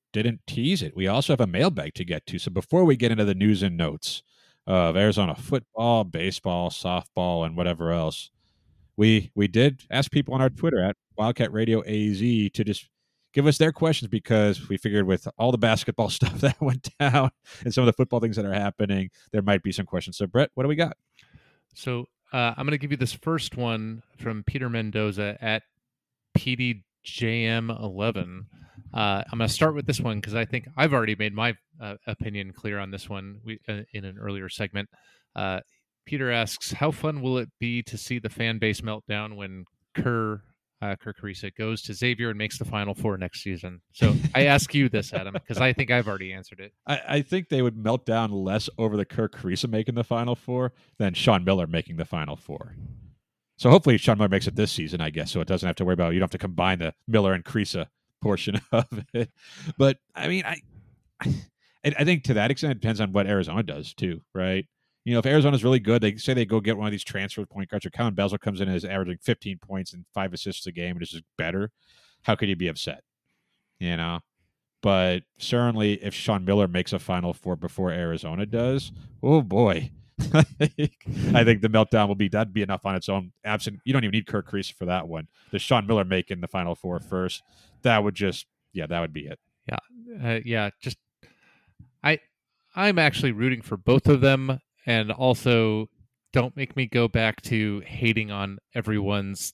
didn't tease it. We also have a mailbag to get to. So before we get into the news and notes of Arizona football, baseball, softball, and whatever else, we we did ask people on our Twitter at Wildcat Radio AZ to just give us their questions because we figured with all the basketball stuff that went down and some of the football things that are happening, there might be some questions. So Brett, what do we got? So uh, I'm going to give you this first one from Peter Mendoza at PDJM11. Uh, I'm going to start with this one because I think I've already made my uh, opinion clear on this one we, uh, in an earlier segment. Uh, Peter asks, "How fun will it be to see the fan base meltdown when Kerr uh, Kerr Kriisa goes to Xavier and makes the Final Four next season?" So I ask you this, Adam, because I think I've already answered it. I, I, think they would melt down less over the Kerr Kriisa making the Final Four than Sean Miller making the Final Four. So hopefully Sean Miller makes it this season, I guess, so it doesn't have to worry about. You don't have to combine the Miller and Kriisa portion of it. But I mean, I I think to that extent, it depends on what Arizona does too, right? You know, if Arizona's really good, they say they go get one of these transfer point guards, or Colin Belzer comes in as averaging 15 points and five assists a game and is just better. How could you be upset? You know, but certainly if Sean Miller makes a Final Four before Arizona does, oh boy, I think the meltdown will be that'd be enough on its own. Absent, you don't even need Kerr Kriisa for that one. The Sean Miller making the Final Four first, that would just yeah, that would be it. Yeah, uh, yeah. Just I I'm actually rooting for both of them and also don't make me go back to hating on everyone's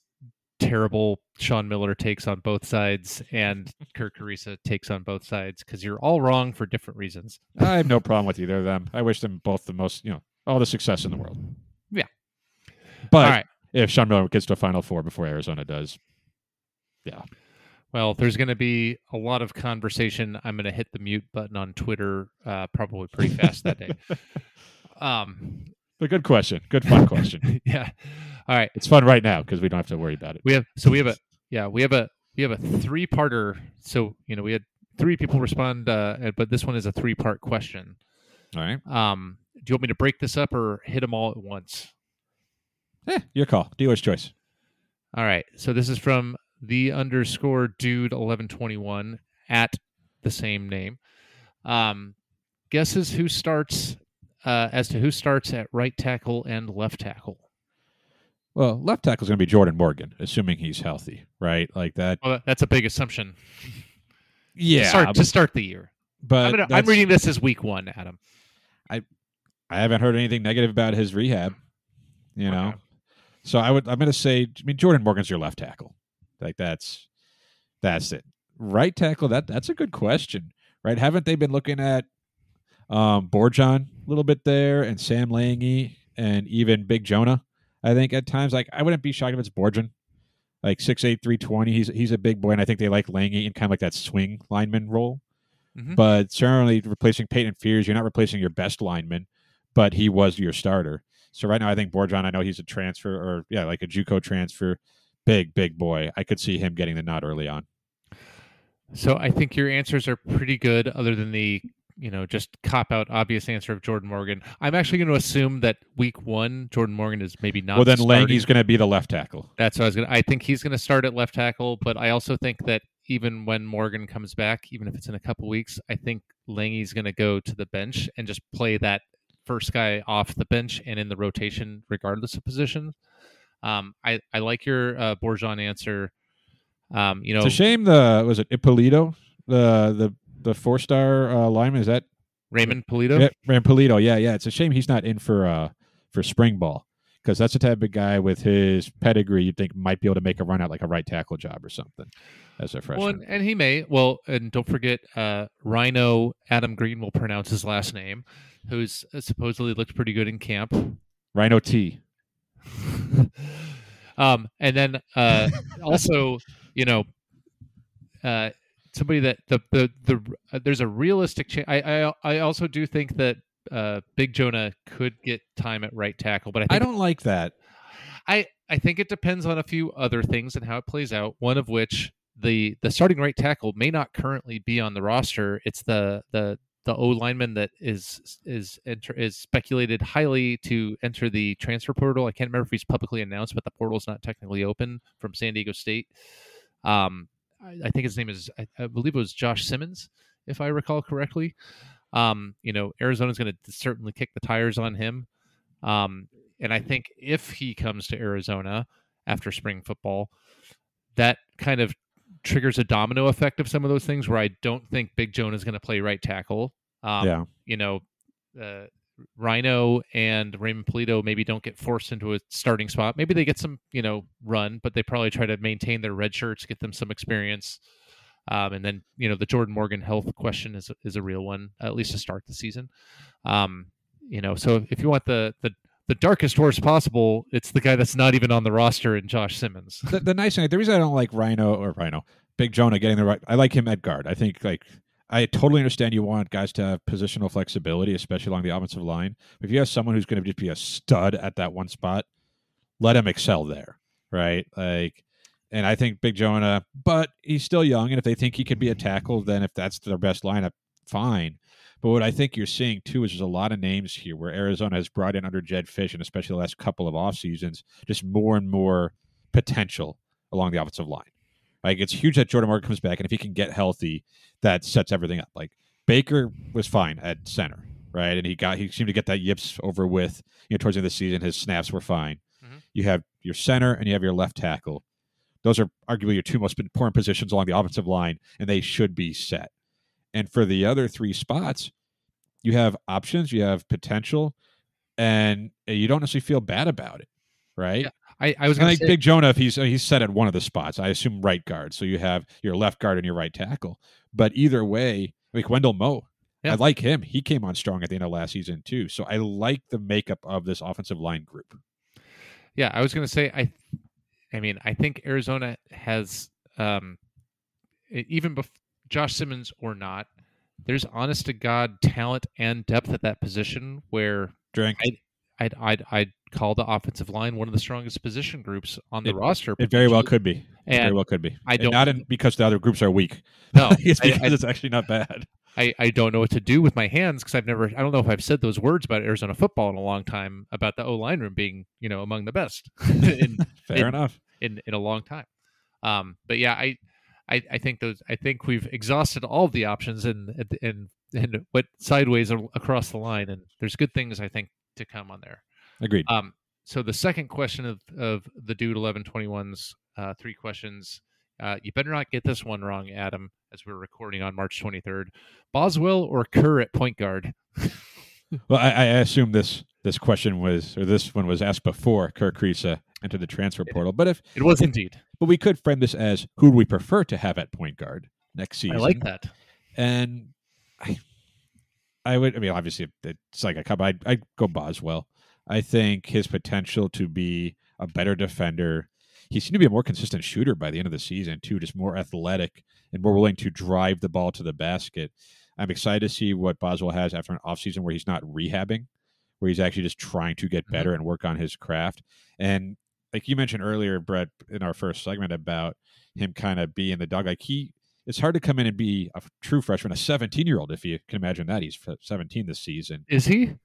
terrible Sean Miller takes on both sides and Kerr Kriisa takes on both sides because you're all wrong for different reasons. I have no problem with either of them. I wish them both the most, you know, all the success in the world. Yeah. But if Sean Miller gets to a Final Four before Arizona does, yeah. Well, there's going to be a lot of conversation. I'm going to hit the mute button on Twitter uh, probably pretty fast that day. Um, but good question. Good fun question. yeah. All right. It's fun right now because we don't have to worry about it. We have so we have a yeah we have a we have a three parter. So you know we had three people respond, uh, but this one is a three part question. All right. Um, do you want me to break this up or hit them all at once? Eh, your call. Dealer's choice. All right. So this is from the underscore dude eleven twenty one at the same name. Um, guesses who starts uh, as to who starts at right tackle and left tackle. Well, left tackle is going to be Jordan Morgan, assuming he's healthy, right? Like that. Well, that's a big assumption. Yeah, to start, to start the year. But I'm, gonna, I'm, reading this as week one, Adam. I I haven't heard anything negative about his rehab. You know, okay. so I would I'm going to say I mean Jordan Morgan's your left tackle. Like that's that's it. Right tackle that that's a good question, right? Haven't they been looking at um, Borjan a little bit there, and Sam Langi, and even Big Jonah. I think at times, like I wouldn't be shocked if it's Borjan, like six eight three twenty. He's he's a big boy, and I think they like Langi in kind of like that swing lineman role. Mm-hmm. But certainly replacing Peyton Fears, you're not replacing your best lineman, but he was your starter. So right now, I think Borjan. I know he's a transfer, or yeah, like a JUCO transfer. Big big boy. I could see him getting the nod early on. So I think your answers are pretty good, other than the you know, just cop out obvious answer of Jordan Morgan. I'm actually going to assume that week one, Jordan Morgan is maybe not. Well, then Langi's going to be the left tackle. That's what I was going to. I think he's going to start at left tackle, but I also think that even when Morgan comes back, even if it's in a couple weeks, I think Langi's going to go to the bench and just play that first guy off the bench and in the rotation, regardless of position. Um, I I like your uh, Borjan answer. Um, you know, it's a shame the was it Ippolito the the the four star uh, lineman is that Raymond Pulido? Yeah, Raymond Pulido. Yeah, yeah. It's a shame he's not in for uh for spring ball because that's the type of guy with his pedigree you'd think might be able to make a run out like a right tackle job or something as a freshman. Well, and, and he may. Well, and don't forget, uh, Rhino Adam Green will pronounce his last name, who's uh, supposedly looked pretty good in camp. Rhino T. um, and then uh, also, you know, uh, somebody that the the the uh, there's a realistic chance. I, I I also do think that uh, Big Jonah could get time at right tackle, but I, I don't like that. I I think it depends on a few other things and how it plays out. One of which the the starting right tackle may not currently be on the roster. It's the the the O lineman that is is enter, is speculated highly to enter the transfer portal. I can't remember if he's publicly announced, but the portal is not technically open from San Diego State. Um, I, I think his name is I, I, believe it was Josh Simmons, if I recall correctly. Um, you know, Arizona's going to certainly kick the tires on him. Um, and I think if he comes to Arizona after spring football, that kind of triggers a domino effect of some of those things where I don't think Big Jonah is going to play right tackle. Um, Yeah. You know, uh, Rhino and Raymond Pulido maybe don't get forced into a starting spot. Maybe they get some, you know, run, but they probably try to maintain their red shirts, get them some experience. Um, and then, you know, the Jordan Morgan health question is is a real one, at least to start the season. Um, you know, so if you want the the the darkest horse possible, it's the guy that's not even on the roster in Josh Simmons. the, the nice thing, the reason I don't like Rhino or Rhino, Big Jonah getting the right, I like him at guard. I think like I totally understand you want guys to have positional flexibility, especially along the offensive line. If you have someone who's going to just be a stud at that one spot, let him excel there, right? Like, and I think Big Jonah, but he's still young, and if they think he could be a tackle, then if that's their best lineup, fine. But what I think you're seeing too is there's a lot of names here where Arizona has brought in under Jedd Fisch, and especially the last couple of off seasons, just more and more potential along the offensive line. Like it's huge that Jordan Morgan comes back, and if he can get healthy, that sets everything up. Like Baker was fine at center, right? And he got he seemed to get that yips over with. You know, towards the end of the season, his snaps were fine. Mhm. You have your center and you have your left tackle. Those are arguably your two most important positions along the offensive line, and they should be set. And for the other three spots, you have options, you have potential, and you don't necessarily feel bad about it, right? Yeah, I, I was going to say, Big Jonah, if he's he's set at one of the spots, I assume right guard. So you have your left guard and your right tackle. But either way, like Wendell Moe, Yeah. I like him. He came on strong at the end of last season too. So I like the makeup of this offensive line group. yeah, I was going to say, I, I mean, I think Arizona has, um, even bef- Josh Simmons or not, there's honest to God talent and depth at that position where Drink. I'd, I'd, I'd call the offensive line one of the strongest position groups on the It- roster. It very well could be. It very well could be. I don't- not in, because the other groups are weak. No, it's because I- it's actually not bad. I, I don't know what to do with my hands because I've never I don't know if I've said those words about Arizona football in a long time about the O line room being you know among the best in, Fair in, enough. in in a long time. Um, but yeah, I, I I think those I think we've exhausted all of the options and and and what sideways across the line, and there's good things I think to come on there. Agreed. Um, so the second question of of the dude 1121's uh, three questions. Uh, you better not get this one wrong, Adam, as we're recording on March 23rd. Boswell or Kerr at point guard? Well, I, I assume this this question was or this one was asked before Kerr Kriisa entered the transfer portal. But if It was indeed. but we could frame this as who do we prefer to have at point guard next season? I like that. and I, I would. I mean, obviously, it's like a cup. I'd, I'd go Boswell. I think his potential to be a better defender. He seemed to be a more consistent shooter by the end of the season too, just more athletic and more willing to drive the ball to the basket. I'm excited to see what Boswell has after an offseason where he's not rehabbing, where he's actually just trying to get mm-hmm. better and work on his craft. And like you mentioned earlier, Brett, in our first segment about him kind of being the dog, like he it's hard to come in and be a true freshman, a 17 year old, if you can imagine that. He's 17 this season. Is he?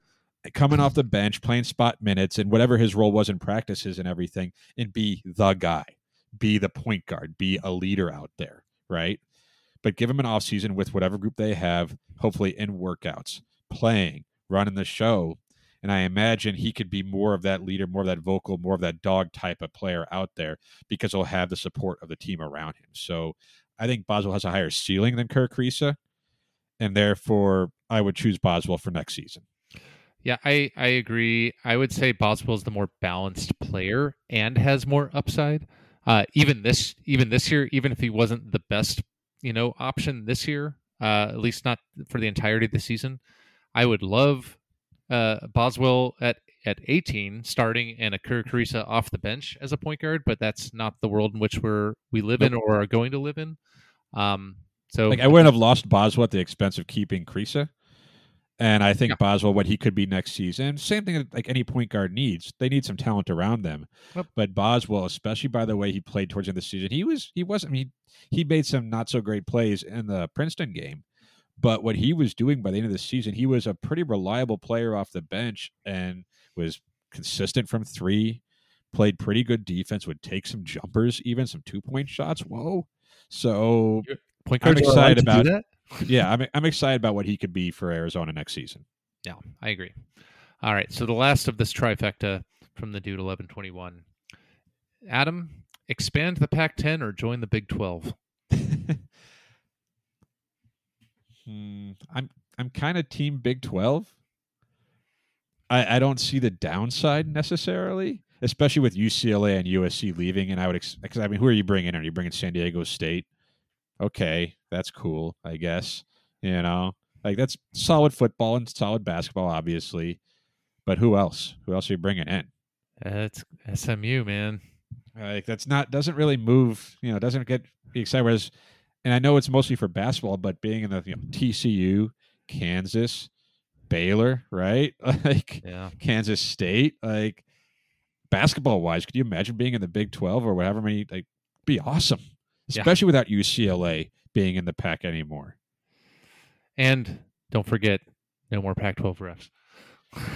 Coming off the bench, playing spot minutes, and whatever his role was in practices and everything, and be the guy, be the point guard, be a leader out there, right? But give him an off season with whatever group they have, hopefully in workouts, playing, running the show. And I imagine he could be more of that leader, more of that vocal, more of that dog type of player out there because he'll have the support of the team around him. So I think Boswell has a higher ceiling than Kerr Kriisa, and therefore I would choose Boswell for next season. Yeah, I, I agree. I would say Boswell is the more balanced player and has more upside. Uh, even this even this year, even if he wasn't the best, you know, option this year, uh, at least not for the entirety of the season, I would love uh, Boswell at at 18 starting and a Kerr Kriisa off the bench as a point guard, but that's not the world in which we're we live in or are going to live in. Um, so Like I wouldn't have lost Boswell at the expense of keeping Kriisa. And I think Yeah. Boswell, what he could be next season, same thing like any point guard needs. They need some talent around them. Yep. But Boswell, especially by the way he played towards the end of the season, he was he wasn't. I mean, he made some not so great plays in the Princeton game. But what he was doing by the end of the season, he was a pretty reliable player off the bench and was consistent from three. Played pretty good defense. Would take some jumpers, even some two point shots. Whoa! So Point I'm guards are allowed excited about- that. yeah, I'm I'm excited about what he could be for Arizona next season. Yeah, I agree. All right, so the last of this trifecta from the dude eleven twenty one. Adam, expand the Pac ten or join the Big Twelve. Hmm, I'm I'm kind of team Big Twelve. I I don't see the downside necessarily, especially with UCLA and USC leaving. And I would because I mean, who are you bringing? in? Are you bringing San Diego State? Okay, that's cool. I guess you know, like that's solid football and solid basketball, obviously. But who else? Who else are you bringing in? That's SMU, man. Like that's not doesn't really move. You know, doesn't get excited. Whereas, and I know it's mostly for basketball, but being in the you know, TCU, Kansas, Baylor, right? Like Yeah. Kansas State, like basketball wise, could you imagine being in the Big Twelve or whatever many? Like, be awesome, Yeah. especially without UCLA being in the pack anymore. And don't forget, no more Pac twelve refs.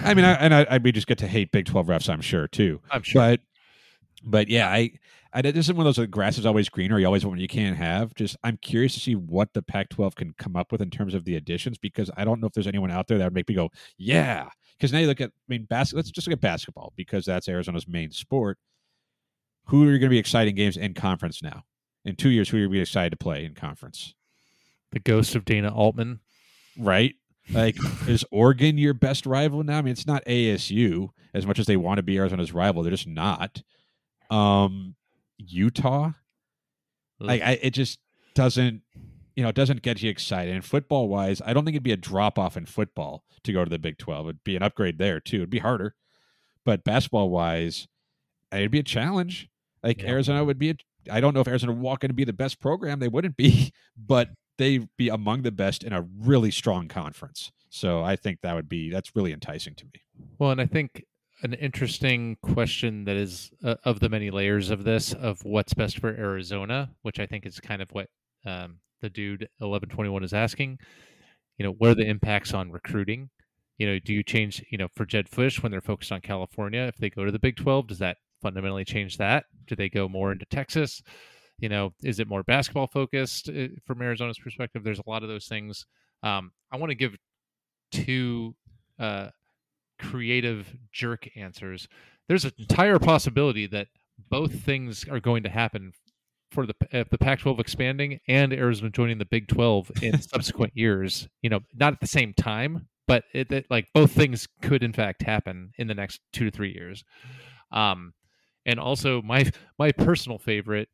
I mean, I, and I, I we just get to hate Big Twelve refs, I'm sure too. I'm sure. But but yeah, I I this is one of those like, grass is always greener. You always want what you can't have. Just I'm curious to see what the Pac-12 can come up with in terms of the additions because I don't know if there's anyone out there that would make me go, yeah. Because now you look at, I mean, bas- let's just look at basketball because that's Arizona's main sport. Who are you going to be exciting games in conference now? In two years, who are you going to be excited to play in conference? the ghost of Dana Altman. right? Like, is Oregon your best rival now? I mean, it's not ASU as much as they want to be Arizona's rival. They're just not. Um, Utah, mm. like, I, it just doesn't, you know, it doesn't get you excited. And football wise, I don't think it'd be a drop off in football to go to the Big 12. It'd be an upgrade there, too. It'd be harder. But basketball wise, it'd be a challenge. Like, Yeah. Arizona would be, a, I don't know if Arizona would walk in to be the best program. They wouldn't be, but they'd be among the best in a really strong conference. So I think that would be that's really enticing to me. Well, and I think an interesting question that is uh, of the many layers of this of what's best for Arizona, which I think is kind of what um, the dude eleven twenty one is asking. You know, what are the impacts on recruiting? You know, do you change? You know, for Jedd Fisch when they're focused on California, if they go to the Big Twelve, does that fundamentally change that? Do they go more into Texas? You know, is it more basketball focused uh, from Arizona's perspective? There's a lot of those things. Um, I want to give two uh, creative jerk answers. There's an entire possibility that both things are going to happen for the the Pac-12 expanding and Arizona joining the Big 12 in subsequent years. You know, not at the same time, but it, it like both things could in fact happen in the next two to three years. Um, and also my my personal favorite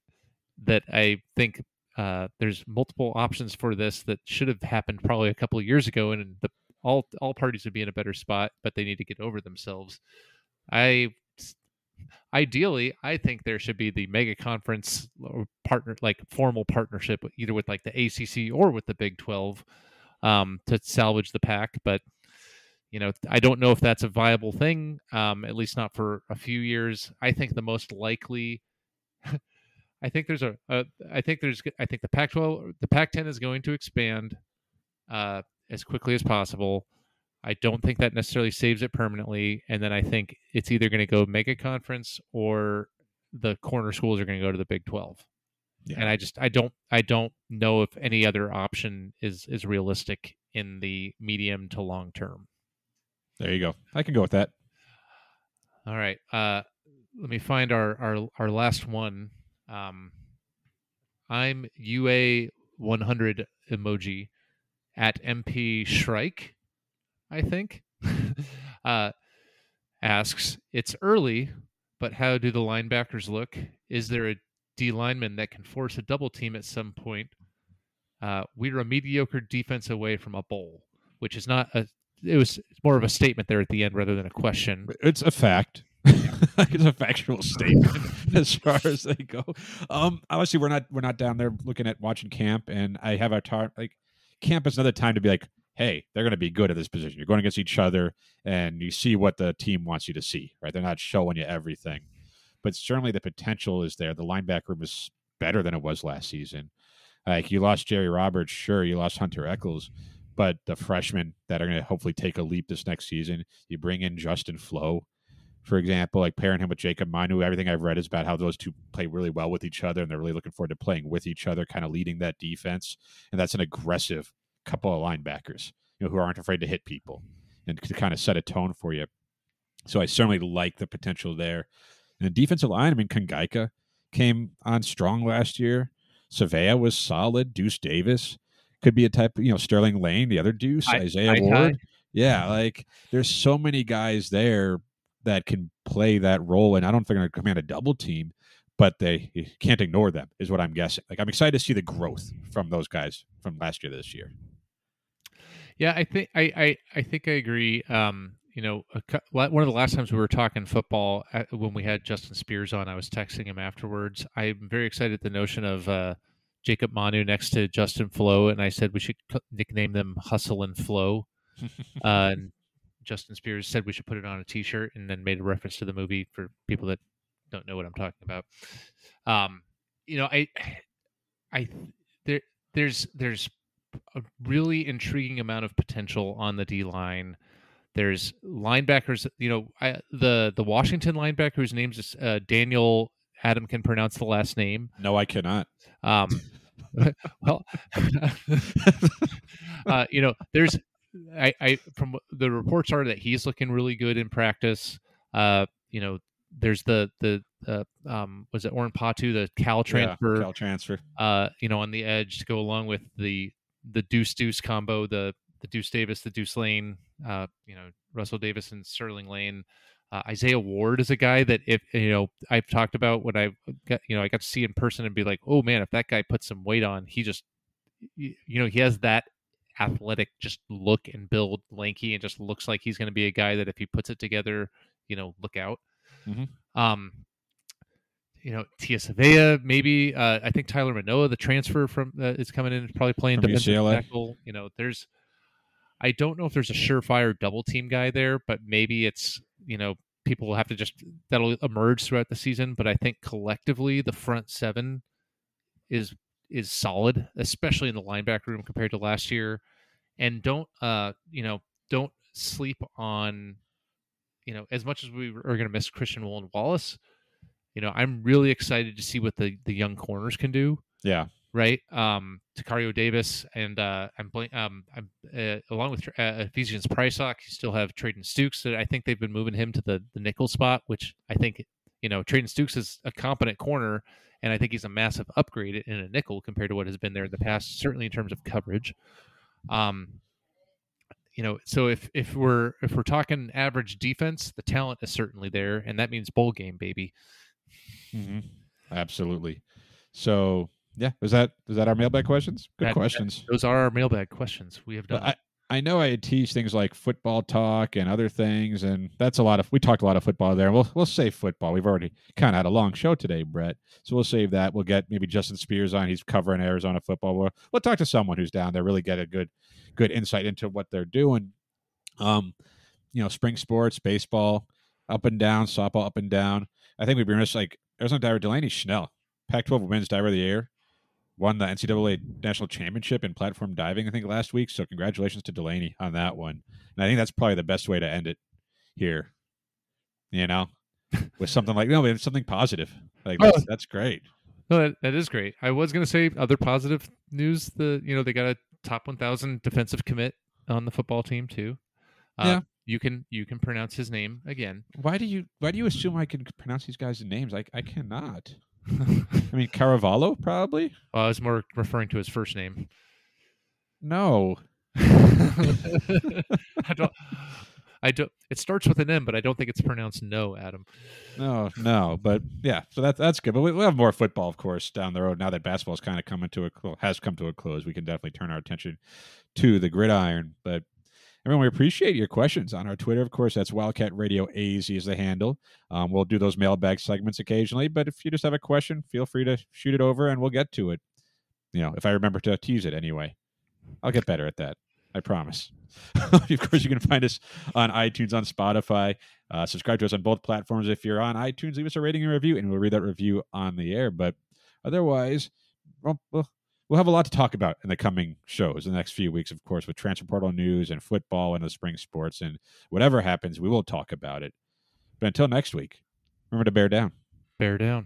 that I think uh, there's multiple options for this that should have happened probably a couple of years ago, and the all all parties would be in a better spot, but they need to get over themselves. I ideally, I think there should be the mega conference partner, like formal partnership, either with like the ACC or with the Big Twelve, um, to salvage the pack. But you know, I don't know if that's a viable thing. Um, at least not for a few years. I think the most likely. I think there's a, a. I think there's. I think the Pac-12, the Pac-10 is going to expand uh, as quickly as possible. I don't think that necessarily saves it permanently. And then I think it's either going to go mega conference or the corner schools are going to go to the Big 12. Yeah. And I just I don't I don't know if any other option is is realistic in the medium to long term. There you go. I can go with that. All right. Uh let me find our our our last one. Um I'm UA 100 emoji at MP Shrike, I think. uh asks, "It's early, but how do the linebackers look? Is there a D lineman that can force a double team at some point? Uh, we're a mediocre defense away from a bowl, which is not a. It was more of a statement there at the end rather than a question. It's a fact. it's a factual statement as far as they go. Um, obviously, we're not we're not down there looking at watching camp, and I have a tar like camp is another time to be like, hey, they're going to be good at this position. You're going against each other, and you see what the team wants you to see, right? They're not showing you everything, but certainly the potential is there. The linebacker room is better than it was last season. Like you lost Jerry Roberts, sure, you lost Hunter Echols, but the freshmen that are going to hopefully take a leap this next season, you bring in Justin Flowe, for example, like pairing him with Jacob Manu. Everything I've read is about how those two play really well with each other, and they're really looking forward to playing with each other, kind of leading that defense. And that's an aggressive couple of linebackers, you know, who aren't afraid to hit people and to kind of set a tone for you. So I certainly like the potential there. And the defensive line, I mean, Kangaika came on strong last year. Savea was solid. Deuce Davis could be a type of, you know, Sterling Lane, the other Deuce, I- Isaiah I- Ward. Yeah, like there's so many guys there that can play that role, and I don't think they're going to command a double team, but they can't ignore them, is what I'm guessing. Like I'm excited to see the growth from those guys from last year to this year. Yeah, I think I, I, I think I agree. Um, you know, a, one of the last times we were talking football uh when we had Justin Spears on, I was texting him afterwards. I'm very excited at the notion of uh, Jacob Manu next to Justin Flowe, and I said we should nickname them Hustle and Flow. uh, and Justin Spears said we should put it on a T-shirt, and then made a reference to the movie for people that don't know what I'm talking about. Um, you know, I, I, there, there's, there's a really intriguing amount of potential on the D line. There's linebackers, you know, I, the the Washington linebacker whose name is uh, Daniel. Adam can pronounce the last name. No, I cannot. Um, well, uh, you know, there's, I, I, from the reports are that he's looking really good in practice. Uh, you know, there's the the uh, um, was it Oren Patu, the Cal transfer, Yeah, Cal transfer. uh, you know, on the edge to go along with the the Deuce Deuce combo, the the Deuce Davis, the Deuce Lane, uh, you know, Russell Davis and Sterling Lane. Uh, Isaiah Ward is a guy that if you know I've talked about when I got you know I got to see in person and be like, oh man, if that guy puts some weight on, he just you know he has that athletic just look and build, lanky, and just looks like he's going to be a guy that if he puts it together, you know, look out. Mhm. Um, you know, Tia Savea, maybe. Uh, I think Tyler Manoa, the transfer from uh, is coming in, probably playing From defensive UCLA. tackle. You know, there's. I don't know if there's a surefire double team guy there, but maybe it's you know people will have to just that'll emerge throughout the season. But I think collectively the front seven is is solid, especially in the linebacker room compared to last year. And don't uh you know don't sleep on you know as much as we are going to miss Christian Wool and Wallace. You know, I'm really excited to see what the the young corners can do Yeah. right? Um, Tacario Davis and uh, I'm blank, um, I'm uh, along with uh, Ephesians Prysock. You still have Treydan Stukes. That I think they've been moving him to the the nickel spot, which I think you know Treydan Stukes is a competent corner, and I think he's a massive upgrade in a nickel compared to what has been there in the past, certainly in terms of coverage. Um, you know, so if if we're if we're talking average defense, the talent is certainly there, and that means bowl game, baby. hmm Absolutely. So yeah, is that is that our mailbag questions? Good That- that- questions. Those are our mailbag questions. We have done. I, I know I teach things like football talk and other things, and that's a lot of we talked a lot of football there. We'll we'll save football. We've already kind of had a long show today, Brett. So we'll save that. We'll get maybe Justin Spears on. He's covering Arizona football. We'll, we'll talk to someone who's down there, really get a good good insight into what they're doing. Um, you know, spring sports, baseball, up and down, softball up and down. I think we'd be remiss like Arizona diver Delaney Schnell, Pac-12 Women's Diver of the Year, won the NCAA National Championship in platform diving, I think, last week. So congratulations to Delaney on that one. And I think that's probably the best way to end it here. You know, with something like no, but something positive. Like Oh. that's, that's great. No, that, that is great. I was going to say other positive news. The you know they got a top 1,000 defensive commit on the football team too. Uh, Yeah. you can you can pronounce his name again. Why do you why do you assume I can pronounce these guys' names? I I cannot. I mean Caravallo probably. Well, I was more referring to his first name. No. I don't. I don't. It starts with an M, but I don't think it's pronounced no, Adam. No, no, but yeah, so that's that's good. But we, we'll have more football, of course, down the road. Now that basketball's kind of coming to a has come to a close, we can definitely turn our attention to the gridiron. But everyone, we appreciate your questions on our Twitter. Of course, that's Wildcat Radio AZ is the handle. Um, we'll do those mailbag segments occasionally, but if you just have a question, feel free to shoot it over, and we'll get to it. You know, if I remember to tease it anyway, I'll get better at that. I promise. of course, you can find us on iTunes, on Spotify. Uh, subscribe to us on both platforms. If you're on iTunes, leave us a rating and review, and we'll read that review on the air. But otherwise, well, we'll, we'll have a lot to talk about in the coming shows, in the next few weeks, of course, with transfer portal news and football and the spring sports. And whatever happens, we will talk about it. But until next week, remember to bear down. Bear down.